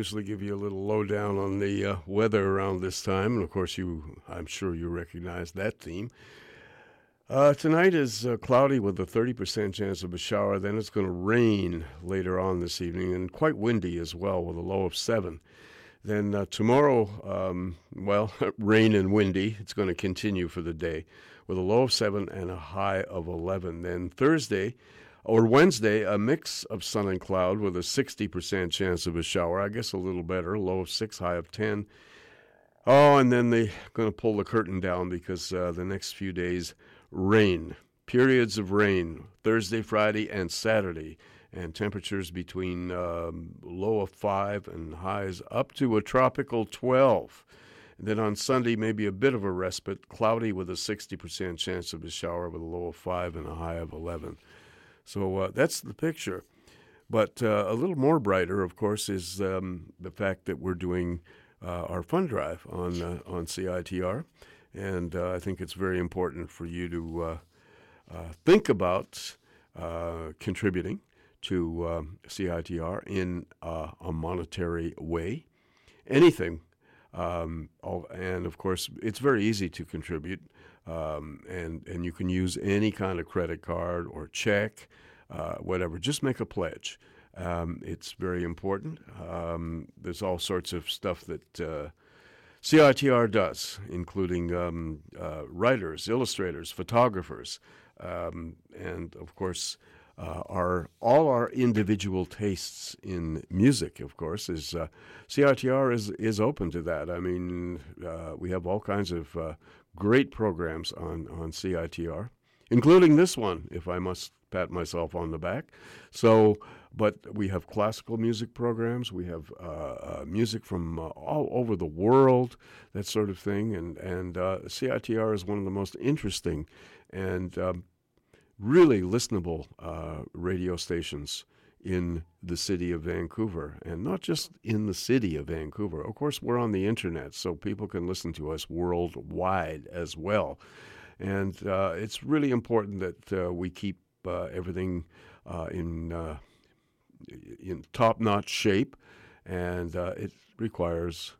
Usually give you a little lowdown on the uh, weather around this time, and of course, you I'm sure you recognize that theme. Uh, tonight is uh, cloudy with a 30% chance of a shower. Then it's going to rain later on this evening and quite windy as well with a low of 7. Then uh, tomorrow, um, well, rain and windy. It's going to continue for the day with a low of 7 and a high of 11. Then Thursday, or Wednesday, a mix of sun and cloud with a 60% chance of a shower. I guess a little better, low of 6, high of 10. Oh, and then they're going to pull the curtain down because uh, the next few days, rain. Periods of rain, Thursday, Friday, and Saturday. And temperatures between um, low of 5 and highs up to a tropical 12. And then on Sunday, maybe a bit of a respite, cloudy with a 60% chance of a shower with a low of 5 and a high of 11. So uh, that's the picture. But uh, a little more brighter, of course, is um, the fact that we're doing uh, our fund drive on uh, on CITR, and uh, I think it's very important for you to think about contributing to um, CITR in a monetary way. Anything, um, and of course, it's very easy to contribute, um, and and you can use any kind of credit card or check uh, whatever. Just make a pledge. Um, it's very important. Um, there's all sorts of stuff that uh, CITR does, including um, uh, writers, illustrators, photographers, um, and of course, uh, our all our individual tastes in music. Of course, is uh, CITR is is open to that. I mean, uh, we have all kinds of great programs on on CITR, including this one, if I must pat myself on the back. So, but we have classical music programs. We have uh, uh, music from uh, all over the world, that sort of thing. And and uh, CITR is one of the most interesting and um, really listenable uh, radio stations in the city of Vancouver, and not just in the city of Vancouver. Of course, we're on the internet, so people can listen to us worldwide as well. And uh, it's really important that uh, we keep uh, everything uh, in uh, in top notch shape, and it requires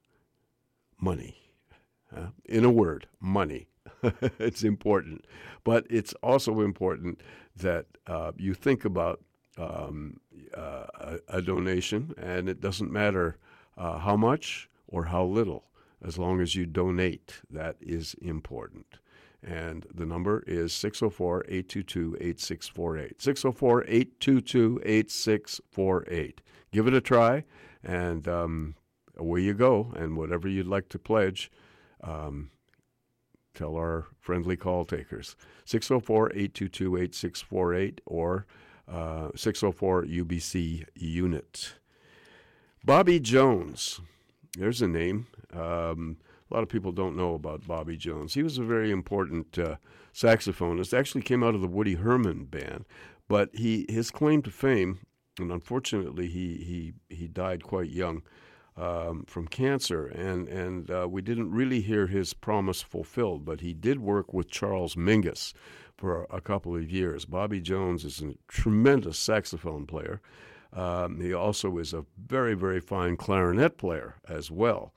money. in a word, money. it's important, but it's also important that you think about um, uh, a, donation, and it doesn't matter uh, how much or how little, as long as you donate. That is important. And the number is 604 822 8648. 604 822 8648. Give it a try, and um, away you go. And whatever you'd like to pledge, um, tell our friendly call takers 604 822 8648 or uh, 604 UBC unit. Bobby Jones, there's a name. Um, a lot of people don't know about Bobby Jones. He was a very important uh, saxophonist. Actually, came out of the Woody Herman band, but he his claim to fame, and unfortunately, he he he died quite young. Um, from cancer, and and uh, we didn't really hear his promise fulfilled. But he did work with Charles Mingus for a, couple of years. Bobby Jones is a tremendous saxophone player. Um, he also is a very very fine clarinet player as well.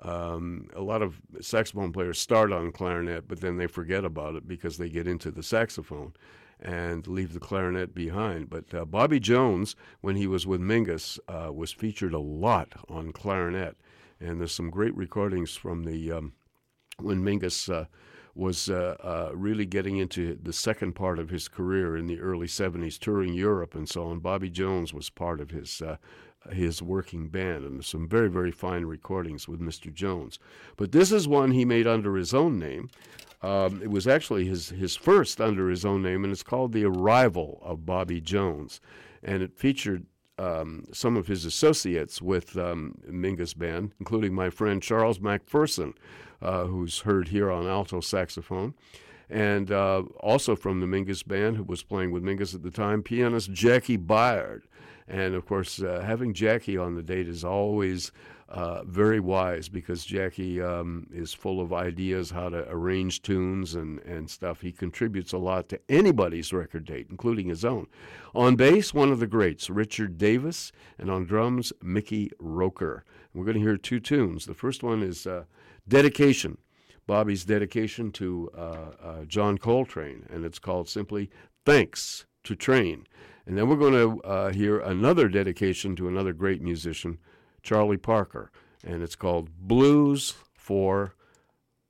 Um, a lot of saxophone players start on clarinet, but then they forget about it because they get into the saxophone and leave the clarinet behind. But uh, Bobby Jones, when he was with Mingus, uh, was featured a lot on clarinet, and there's some great recordings from the um, when Mingus. Uh, was uh, uh, really getting into the second part of his career in the early 70s, touring Europe and so on. Bobby Jones was part of his uh, his working band, and some very, very fine recordings with Mr. Jones. But this is one he made under his own name. Um, it was actually his, his first under his own name, and it's called The Arrival of Bobby Jones. And it featured um, some of his associates with um, Mingus Band, including my friend Charles McPherson, uh, who's heard here on alto saxophone. And uh, also from the Mingus Band, who was playing with Mingus at the time, pianist Jaki Byard. And of course, uh, having Jaki on the date is always uh, very wise because Jaki um, is full of ideas how to arrange tunes and, and stuff. He contributes a lot to anybody's record date, including his own. On bass, one of the greats, Richard Davis, and on drums, Mickey Roker. we're going to hear two tunes. The first one is uh, Dedication. Bobby's dedication to uh, uh, John Coltrane, and it's called simply Thanks to Trane. And then we're going to uh, hear another dedication to another great musician, Charlie Parker, and it's called Blues for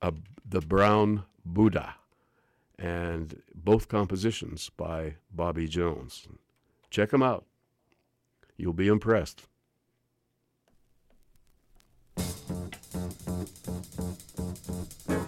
a, the Brown Buddha. And both compositions by Bobby Jones. Check them out. You'll be impressed. thank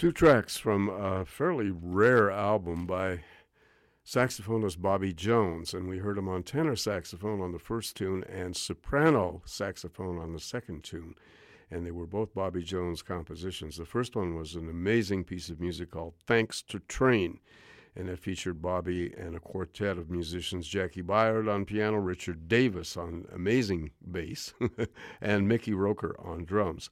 Two tracks from a fairly rare album by saxophonist Bobby Jones, and we heard him on tenor saxophone on the first tune and soprano saxophone on the second tune. And they were both Bobby Jones compositions. The first one was an amazing piece of music called Thanks to Trane, and it featured Bobby and a quartet of musicians Jaki Byard on piano, Richard Davis on amazing bass, and Mickey Roker on drums.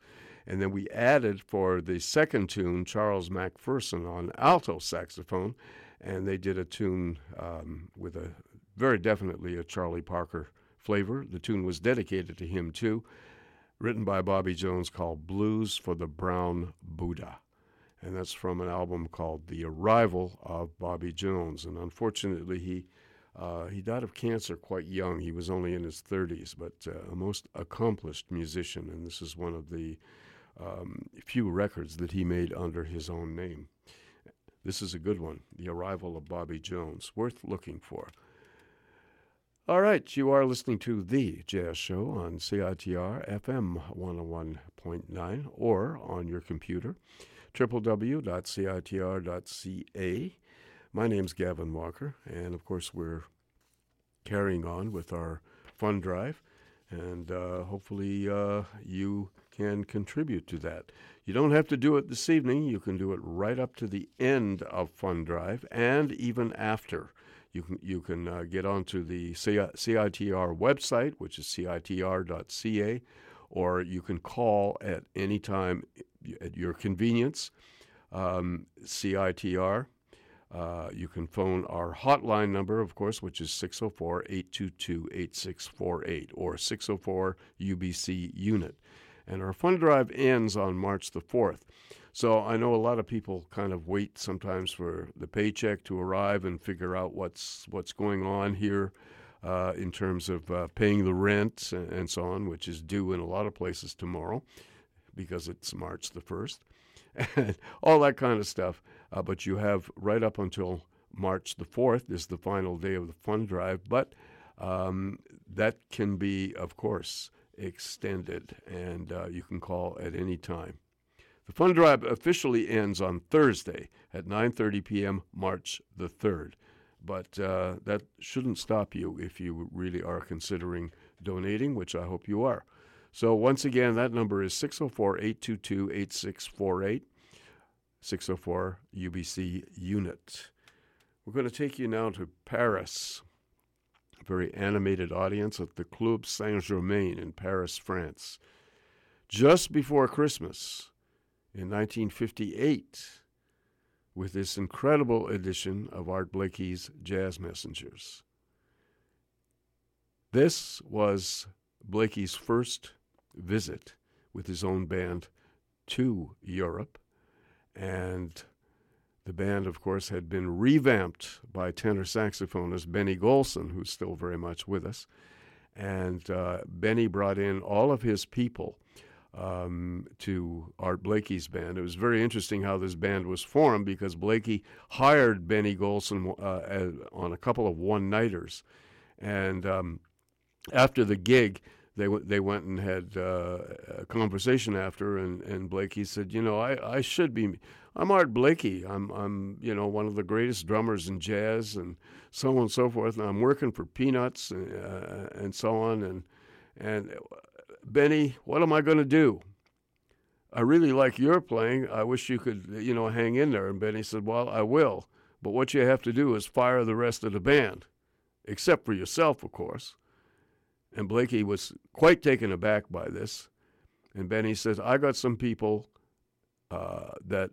And then we added for the second tune Charles McPherson on alto saxophone, and they did a tune um, with a very definitely a Charlie Parker flavor. The tune was dedicated to him too, written by Bobby Jones called Blues for the Brown Buddha. And that's from an album called The Arrival of Bobby Jones. And unfortunately, he uh, he died of cancer quite young. He was only in his 30s, but uh, a most accomplished musician. And this is one of the um, few records that he made under his own name. This is a good one The Arrival of Bobby Jones, worth looking for. All right, you are listening to The Jazz Show on CITR FM 101.9 or on your computer, www.citr.ca. My name's Gavin Walker, and of course, we're carrying on with our fund drive, and uh, hopefully, uh, you can contribute to that. You don't have to do it this evening. You can do it right up to the end of Fund Drive and even after. You can you can uh, get onto the CITR website, which is citr.ca, or you can call at any time at your convenience. Um, CITR. Uh, you can phone our hotline number, of course, which is 604 822 8648 or 604 UBC unit and our fund drive ends on March the 4th. So I know a lot of people kind of wait sometimes for the paycheck to arrive and figure out what's what's going on here uh, in terms of uh, paying the rent and so on, which is due in a lot of places tomorrow because it's March the 1st, and all that kind of stuff. Uh, but you have right up until March the 4th is the final day of the fund drive, but um, that can be, of course, extended, and uh, you can call at any time. The fund drive officially ends on Thursday at 9:30 p.m. March the 3rd, but uh, that shouldn't stop you if you really are considering donating, which I hope you are. So once again, that number is 604-822-8648, 604 UBC unit. We're going to take you now to Paris very animated audience at the Club Saint Germain in Paris, France. Just before Christmas in 1958, with this incredible edition of Art Blakey's Jazz Messengers. This was Blakey's first visit with his own band to Europe, and the band, of course, had been revamped by tenor saxophonist Benny Golson, who's still very much with us. And uh, Benny brought in all of his people um, to Art Blakey's band. It was very interesting how this band was formed because Blakey hired Benny Golson uh, on a couple of one nighters. And um, after the gig, they w- they went and had uh, a conversation after, and, and Blakey said, you know, I, I should be, I'm Art Blakey. I'm I'm you know one of the greatest drummers in jazz, and so on and so forth. And I'm working for Peanuts and, uh, and so on. And and Benny, what am I going to do? I really like your playing. I wish you could you know hang in there. And Benny said, well, I will, but what you have to do is fire the rest of the band, except for yourself, of course. And Blakey was quite taken aback by this. And Benny says, I got some people uh, that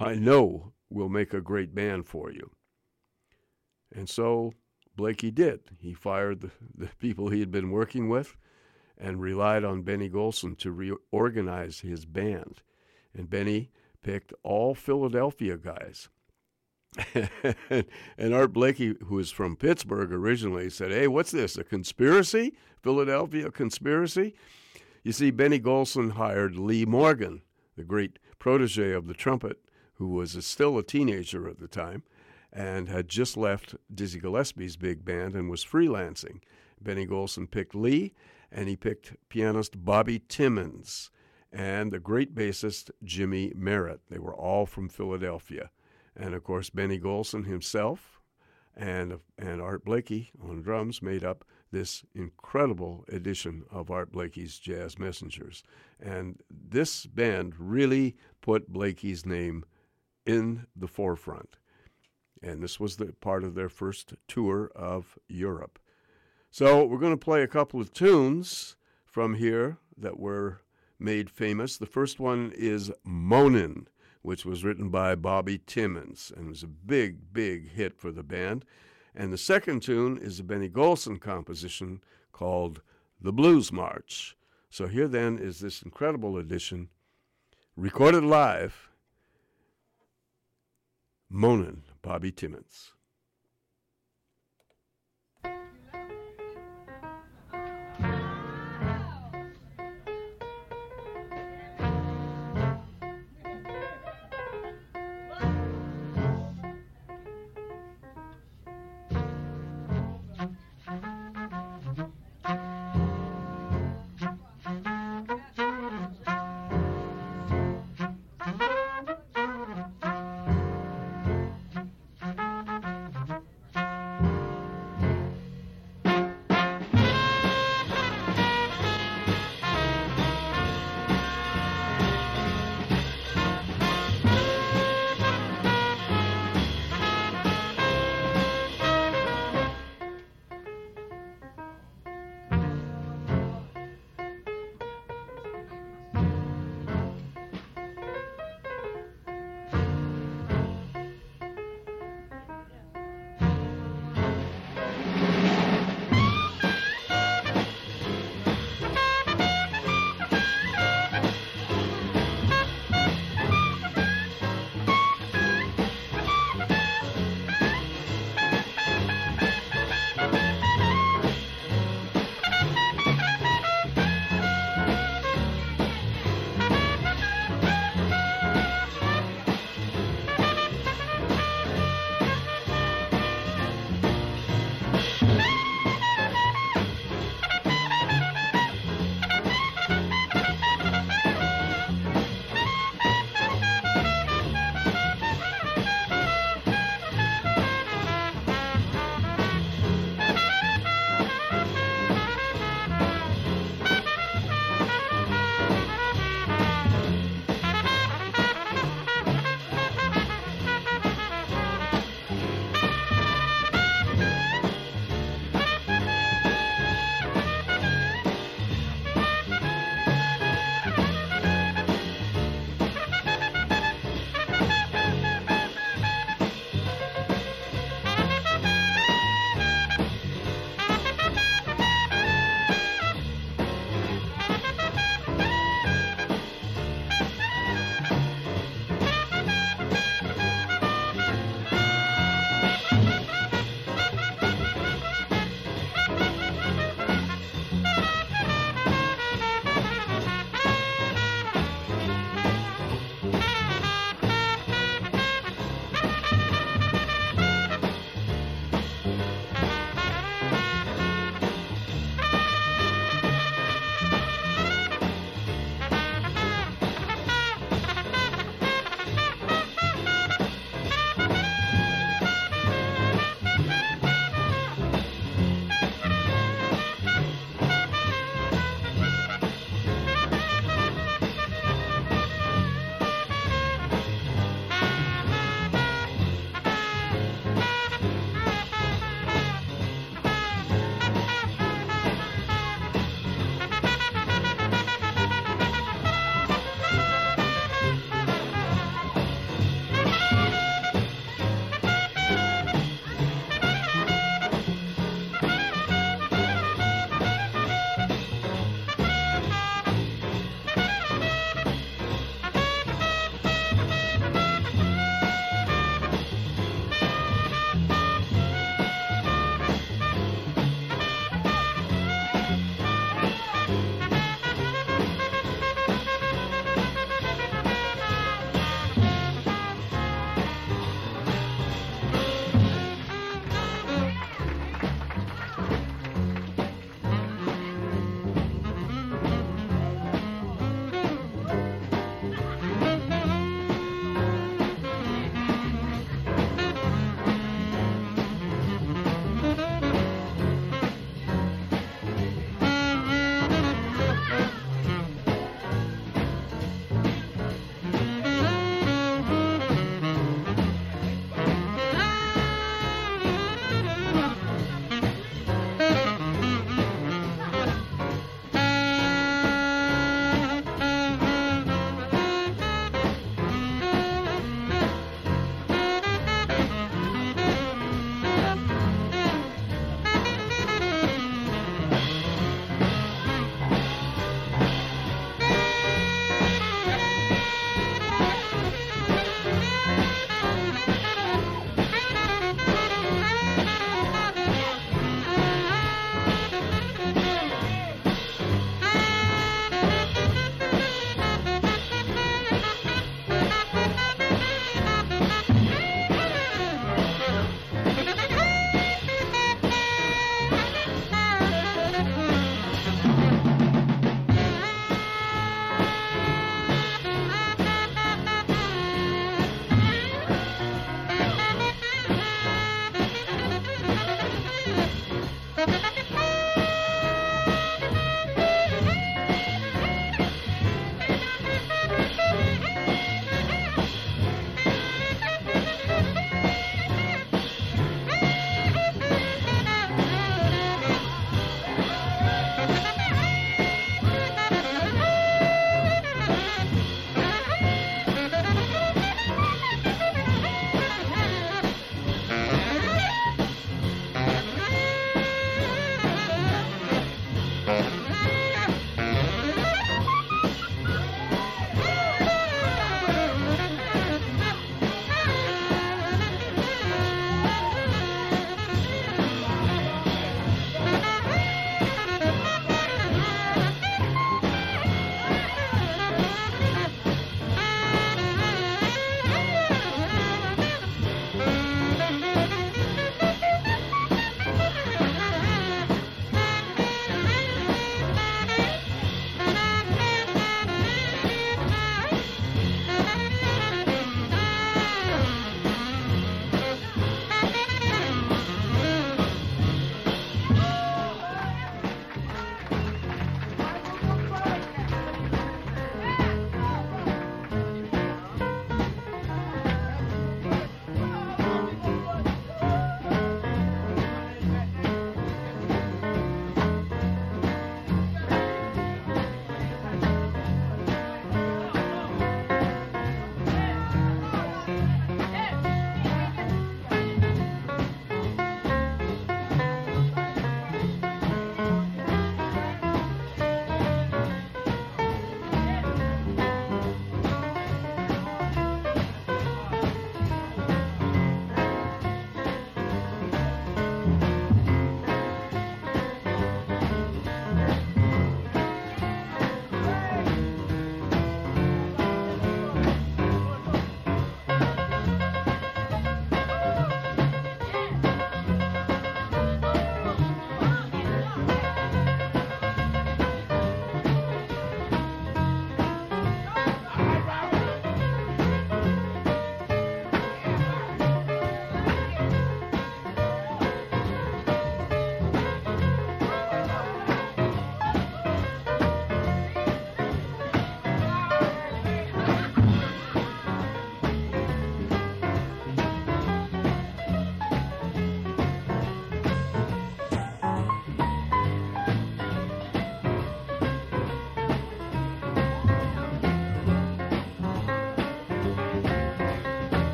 I know will make a great band for you. And so Blakey did. He fired the, the people he had been working with and relied on Benny Golson to reorganize his band. And Benny picked all Philadelphia guys. and Art Blakey, who is from Pittsburgh originally, said, Hey, what's this? A conspiracy? Philadelphia conspiracy? You see, Benny Golson hired Lee Morgan, the great protege of the trumpet, who was a, still a teenager at the time and had just left Dizzy Gillespie's big band and was freelancing. Benny Golson picked Lee, and he picked pianist Bobby Timmons. and the great bassist Jymie Merritt. They were all from Philadelphia. And of course, Benny Golson himself and, and Art Blakey on drums made up this incredible edition of Art Blakey's Jazz Messengers. And this band really put Blakey's name in the forefront. And this was the part of their first tour of Europe. So we're going to play a couple of tunes from here that were made famous. The first one is Moanin', which was written by Bobby Timmons and was a big, big hit for the band. And the second tune is a Benny Golson composition called The Blues March. So here then is this incredible edition, recorded live, Moanin', Bobby Timmons.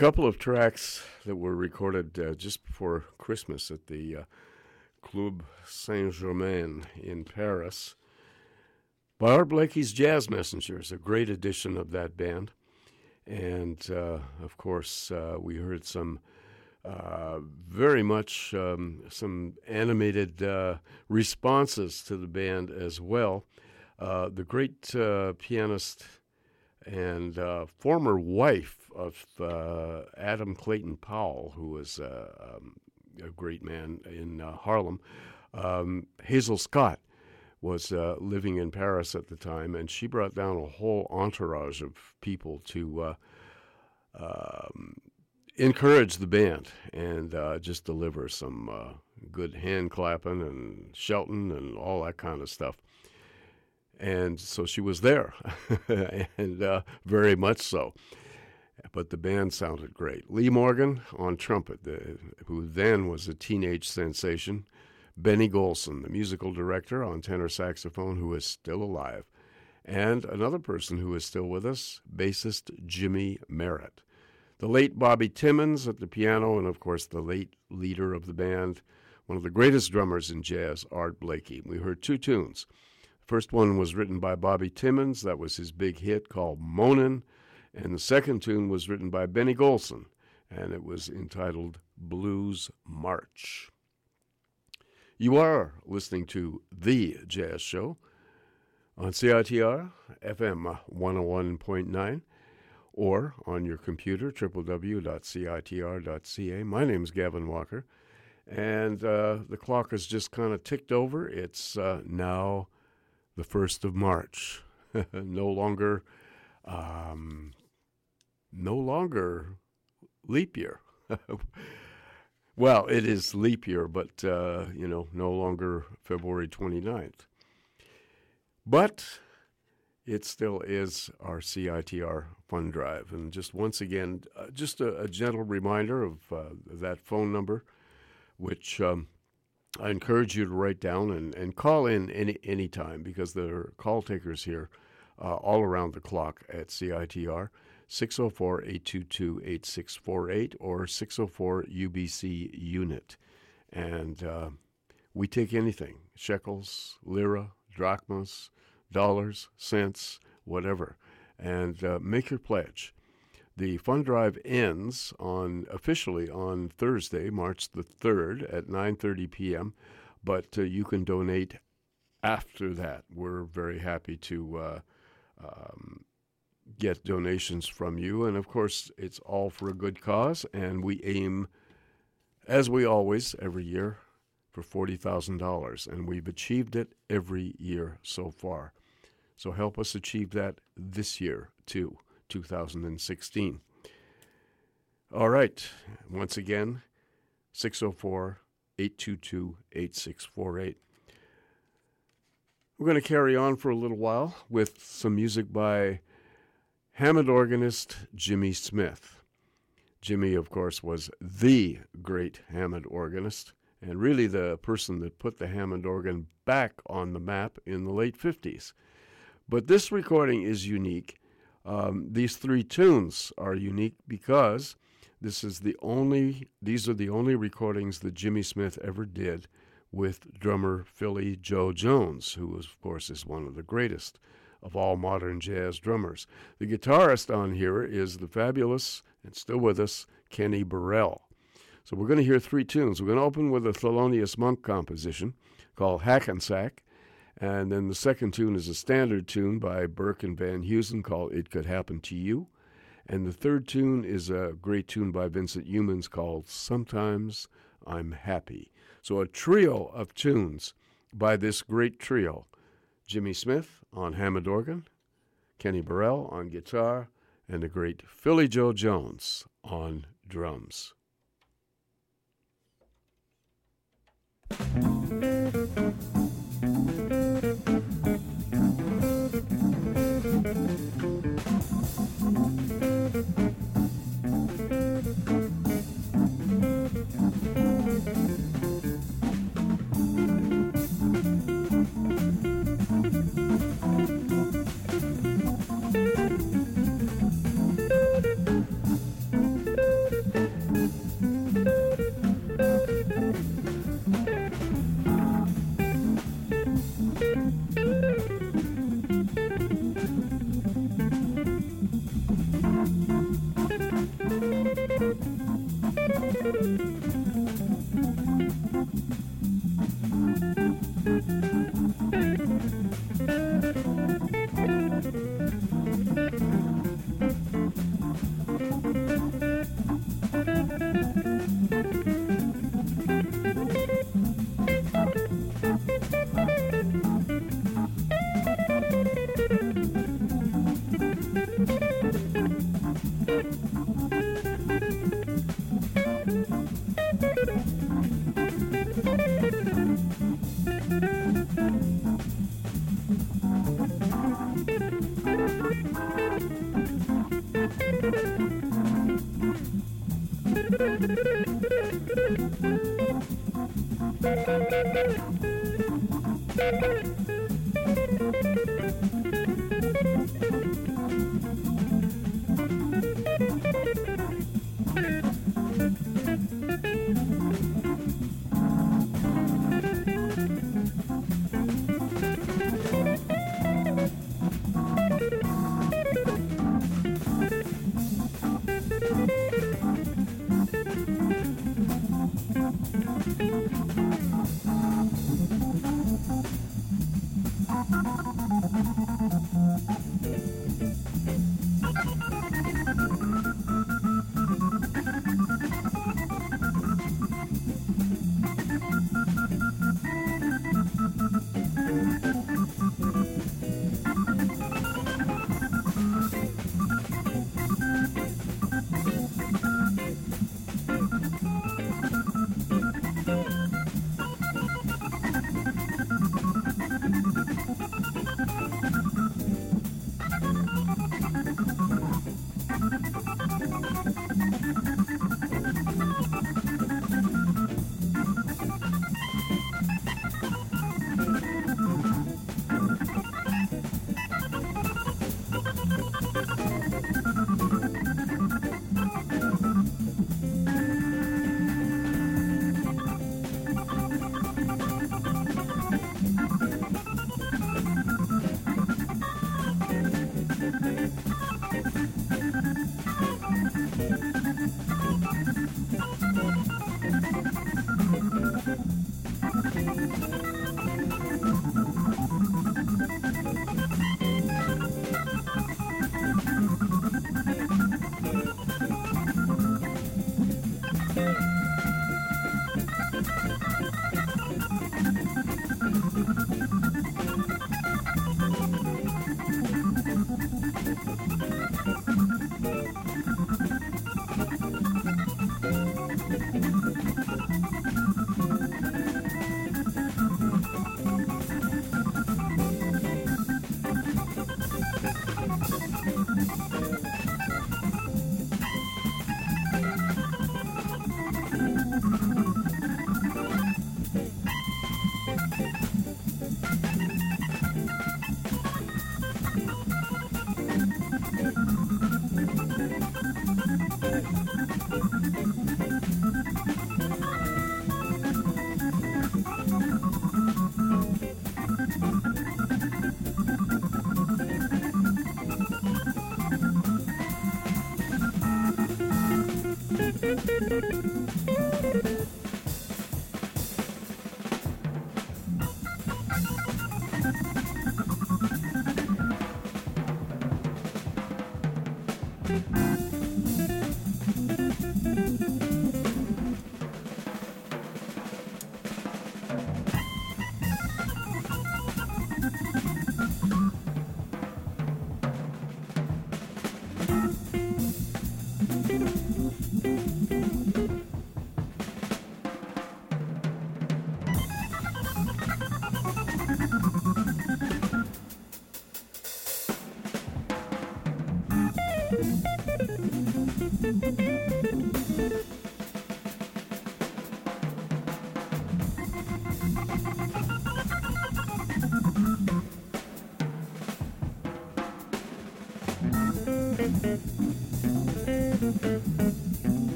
Couple of tracks that were recorded uh, just before Christmas at the uh, Club Saint Germain in Paris by Art Blakey's Jazz Messengers, a great edition of that band. And uh, of course, uh, we heard some uh, very much um, some animated uh, responses to the band as well. the great pianist and former wife of uh, Adam Clayton Powell, who was uh, um, a great man in uh, Harlem. Um, Hazel Scott was uh, living in Paris at the time, and she brought down a whole entourage of people to uh, um, encourage the band and uh, just deliver some good hand clapping and shouting and all that kind of stuff and so she was there, and uh, very much so but the band sounded great. Lee Morgan on trumpet, the, who then was a teenage sensation. Benny Golson, the musical director, on tenor saxophone, who is still alive. And another person who is still with us, bassist Jymie Merritt. The late Bobby Timmons at the piano, and of course, the late leader of the band, one of the greatest drummers in jazz, Art Blakey. We heard two tunes. The first one was written by Bobby Timmons. That was his big hit called Moanin'. And the second tune was written by Benny Golson, and it was entitled Blues March. You are listening to The Jazz Show on CITR FM 101.9 or on your computer, www.citr.ca. My name is Gavin Walker, and uh, the clock has just kind of ticked over. It's uh, now the 1st of March. no longer um, no longer leap year. well, it is leap year, but, uh, you know, no longer February 29th. But it still is our CITR fund drive. And just once again, uh, just a, a, gentle reminder of uh, that phone number, which um, I encourage you to write down and, and call in any time because there are call takers here uh, all around the clock at CITR. 604 822 8648 or 604 UBC unit. And uh, we take anything shekels, lira, drachmas, dollars, cents, whatever. And uh, make your pledge. The fund drive ends on officially on Thursday, March the 3rd at 9:30 p.m., but uh, you can donate after that. We're very happy to uh, um, get donations from you. And of course, it's all for a good cause. And we aim, as we always, every year, for $40,000. And we've achieved it every year so far. So help us achieve that this year, too, 2016. All right. Once again, 604 822 8648. We're going to carry on for a little while with some music by Hammond organist Jimmy Smith. Jimmy, of course, was the great Hammond organist and really the person that put the Hammond organ back on the map in the late 50s. But this recording is unique. Um, these three tunes are unique because this is the only these are the only recordings that Jimmy Smith ever did with drummer Philly Joe Jones, who of course is one of the greatest of all modern jazz drummers. The guitarist on here is the fabulous and still with us Kenny Burrell. So we're going to hear three tunes. We're going to open with a Thelonious Monk composition called Hackensack, and then the second tune is a standard tune by Burke and Van Heusen called It Could Happen to You. And the third tune is a great tune by Vincent Youmans called Sometimes I'm Happy. So a trio of tunes by this great trio Jimmy Smith on Hammond organ, Kenny Burrell on guitar, and the great Philly Joe Jones on drums.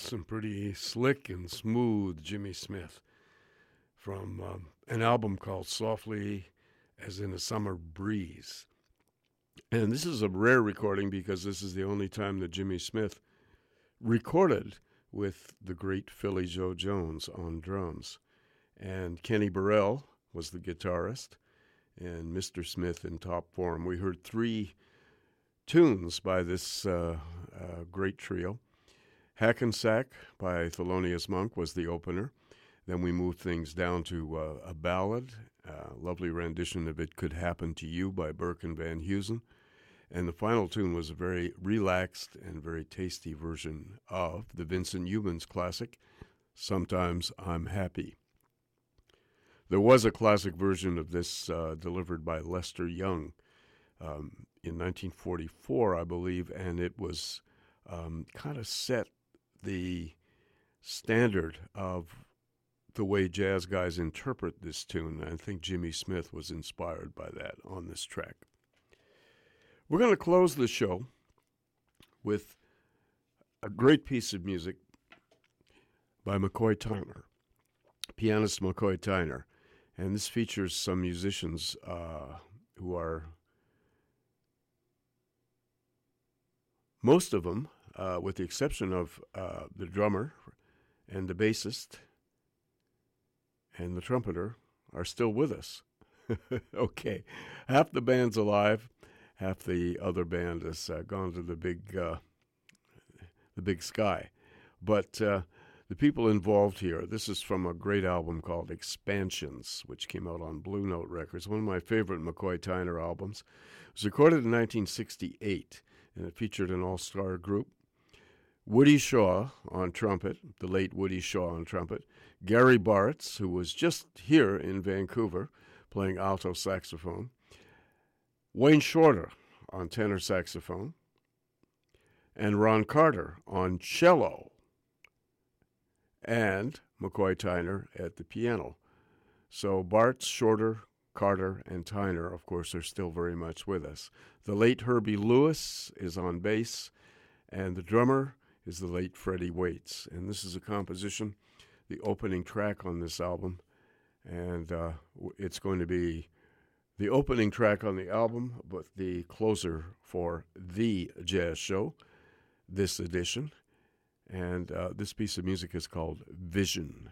Some pretty slick and smooth Jimmy Smith from um, an album called Softly as in a Summer Breeze. And this is a rare recording because this is the only time that Jimmy Smith recorded with the great Philly Joe Jones on drums. And Kenny Burrell was the guitarist, and Mr. Smith in top form. We heard three tunes by this uh, uh, great trio. Hackensack by Thelonious Monk was the opener. Then we moved things down to uh, a ballad, a lovely rendition of It Could Happen to You by Burke and Van Heusen. And the final tune was a very relaxed and very tasty version of the Vincent Youmans classic, Sometimes I'm Happy. There was a classic version of this uh, delivered by Lester Young um, in 1944, I believe, and it was um, kind of set the standard of the way jazz guys interpret this tune. I think Jimmy Smith was inspired by that on this track. We're going to close the show with a great piece of music by McCoy Tyner, pianist McCoy Tyner. And this features some musicians uh, who are, most of them, uh, with the exception of uh, the drummer and the bassist and the trumpeter, are still with us. okay, half the band's alive, half the other band has uh, gone to the big, uh, the big sky. But uh, the people involved here, this is from a great album called Expansions, which came out on Blue Note Records, one of my favorite McCoy Tyner albums. It was recorded in 1968 and it featured an all star group. Woody Shaw on trumpet, the late Woody Shaw on trumpet. Gary Bartz, who was just here in Vancouver playing alto saxophone. Wayne Shorter on tenor saxophone. And Ron Carter on cello. And McCoy Tyner at the piano. So Bartz, Shorter, Carter, and Tyner, of course, are still very much with us. The late Herbie Lewis is on bass, and the drummer is the late Freddie Waits. And this is a composition, the opening track on this album, and uh, it's going to be the opening track on the album, but the closer for the jazz show, this edition. And uh, this piece of music is called Vision.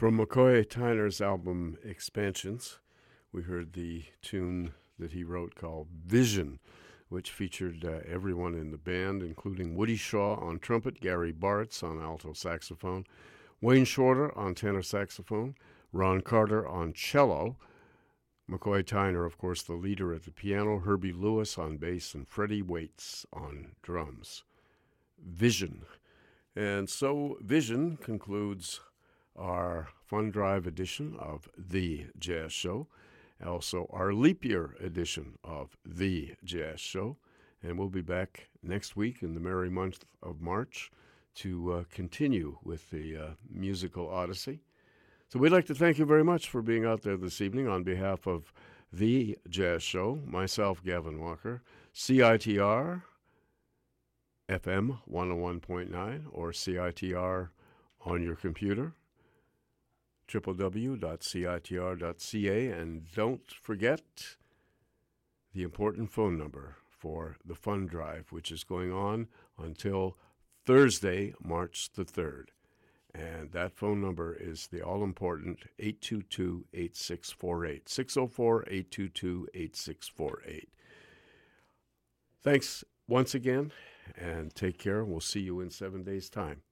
From McCoy Tyner's album Expansions, we heard the tune that he wrote called Vision, which featured uh, everyone in the band, including Woody Shaw on trumpet, Gary Bartz on alto saxophone, Wayne Shorter on tenor saxophone, Ron Carter on cello, McCoy Tyner, of course, the leader at the piano, Herbie Lewis on bass, and Freddie Waits on drums. Vision. And so, Vision concludes our Fun Drive edition of The Jazz Show, also our leap year edition of The Jazz Show. And we'll be back next week in the merry month of March to uh, continue with the uh, musical odyssey. So we'd like to thank you very much for being out there this evening on behalf of The Jazz Show, myself, Gavin Walker, CITR, FM 101.9, or CITR on your computer www.citr.ca. And don't forget the important phone number for the fund drive, which is going on until Thursday, March the 3rd. And that phone number is the all important 822 8648. 604 822 8648. Thanks once again and take care. We'll see you in seven days' time.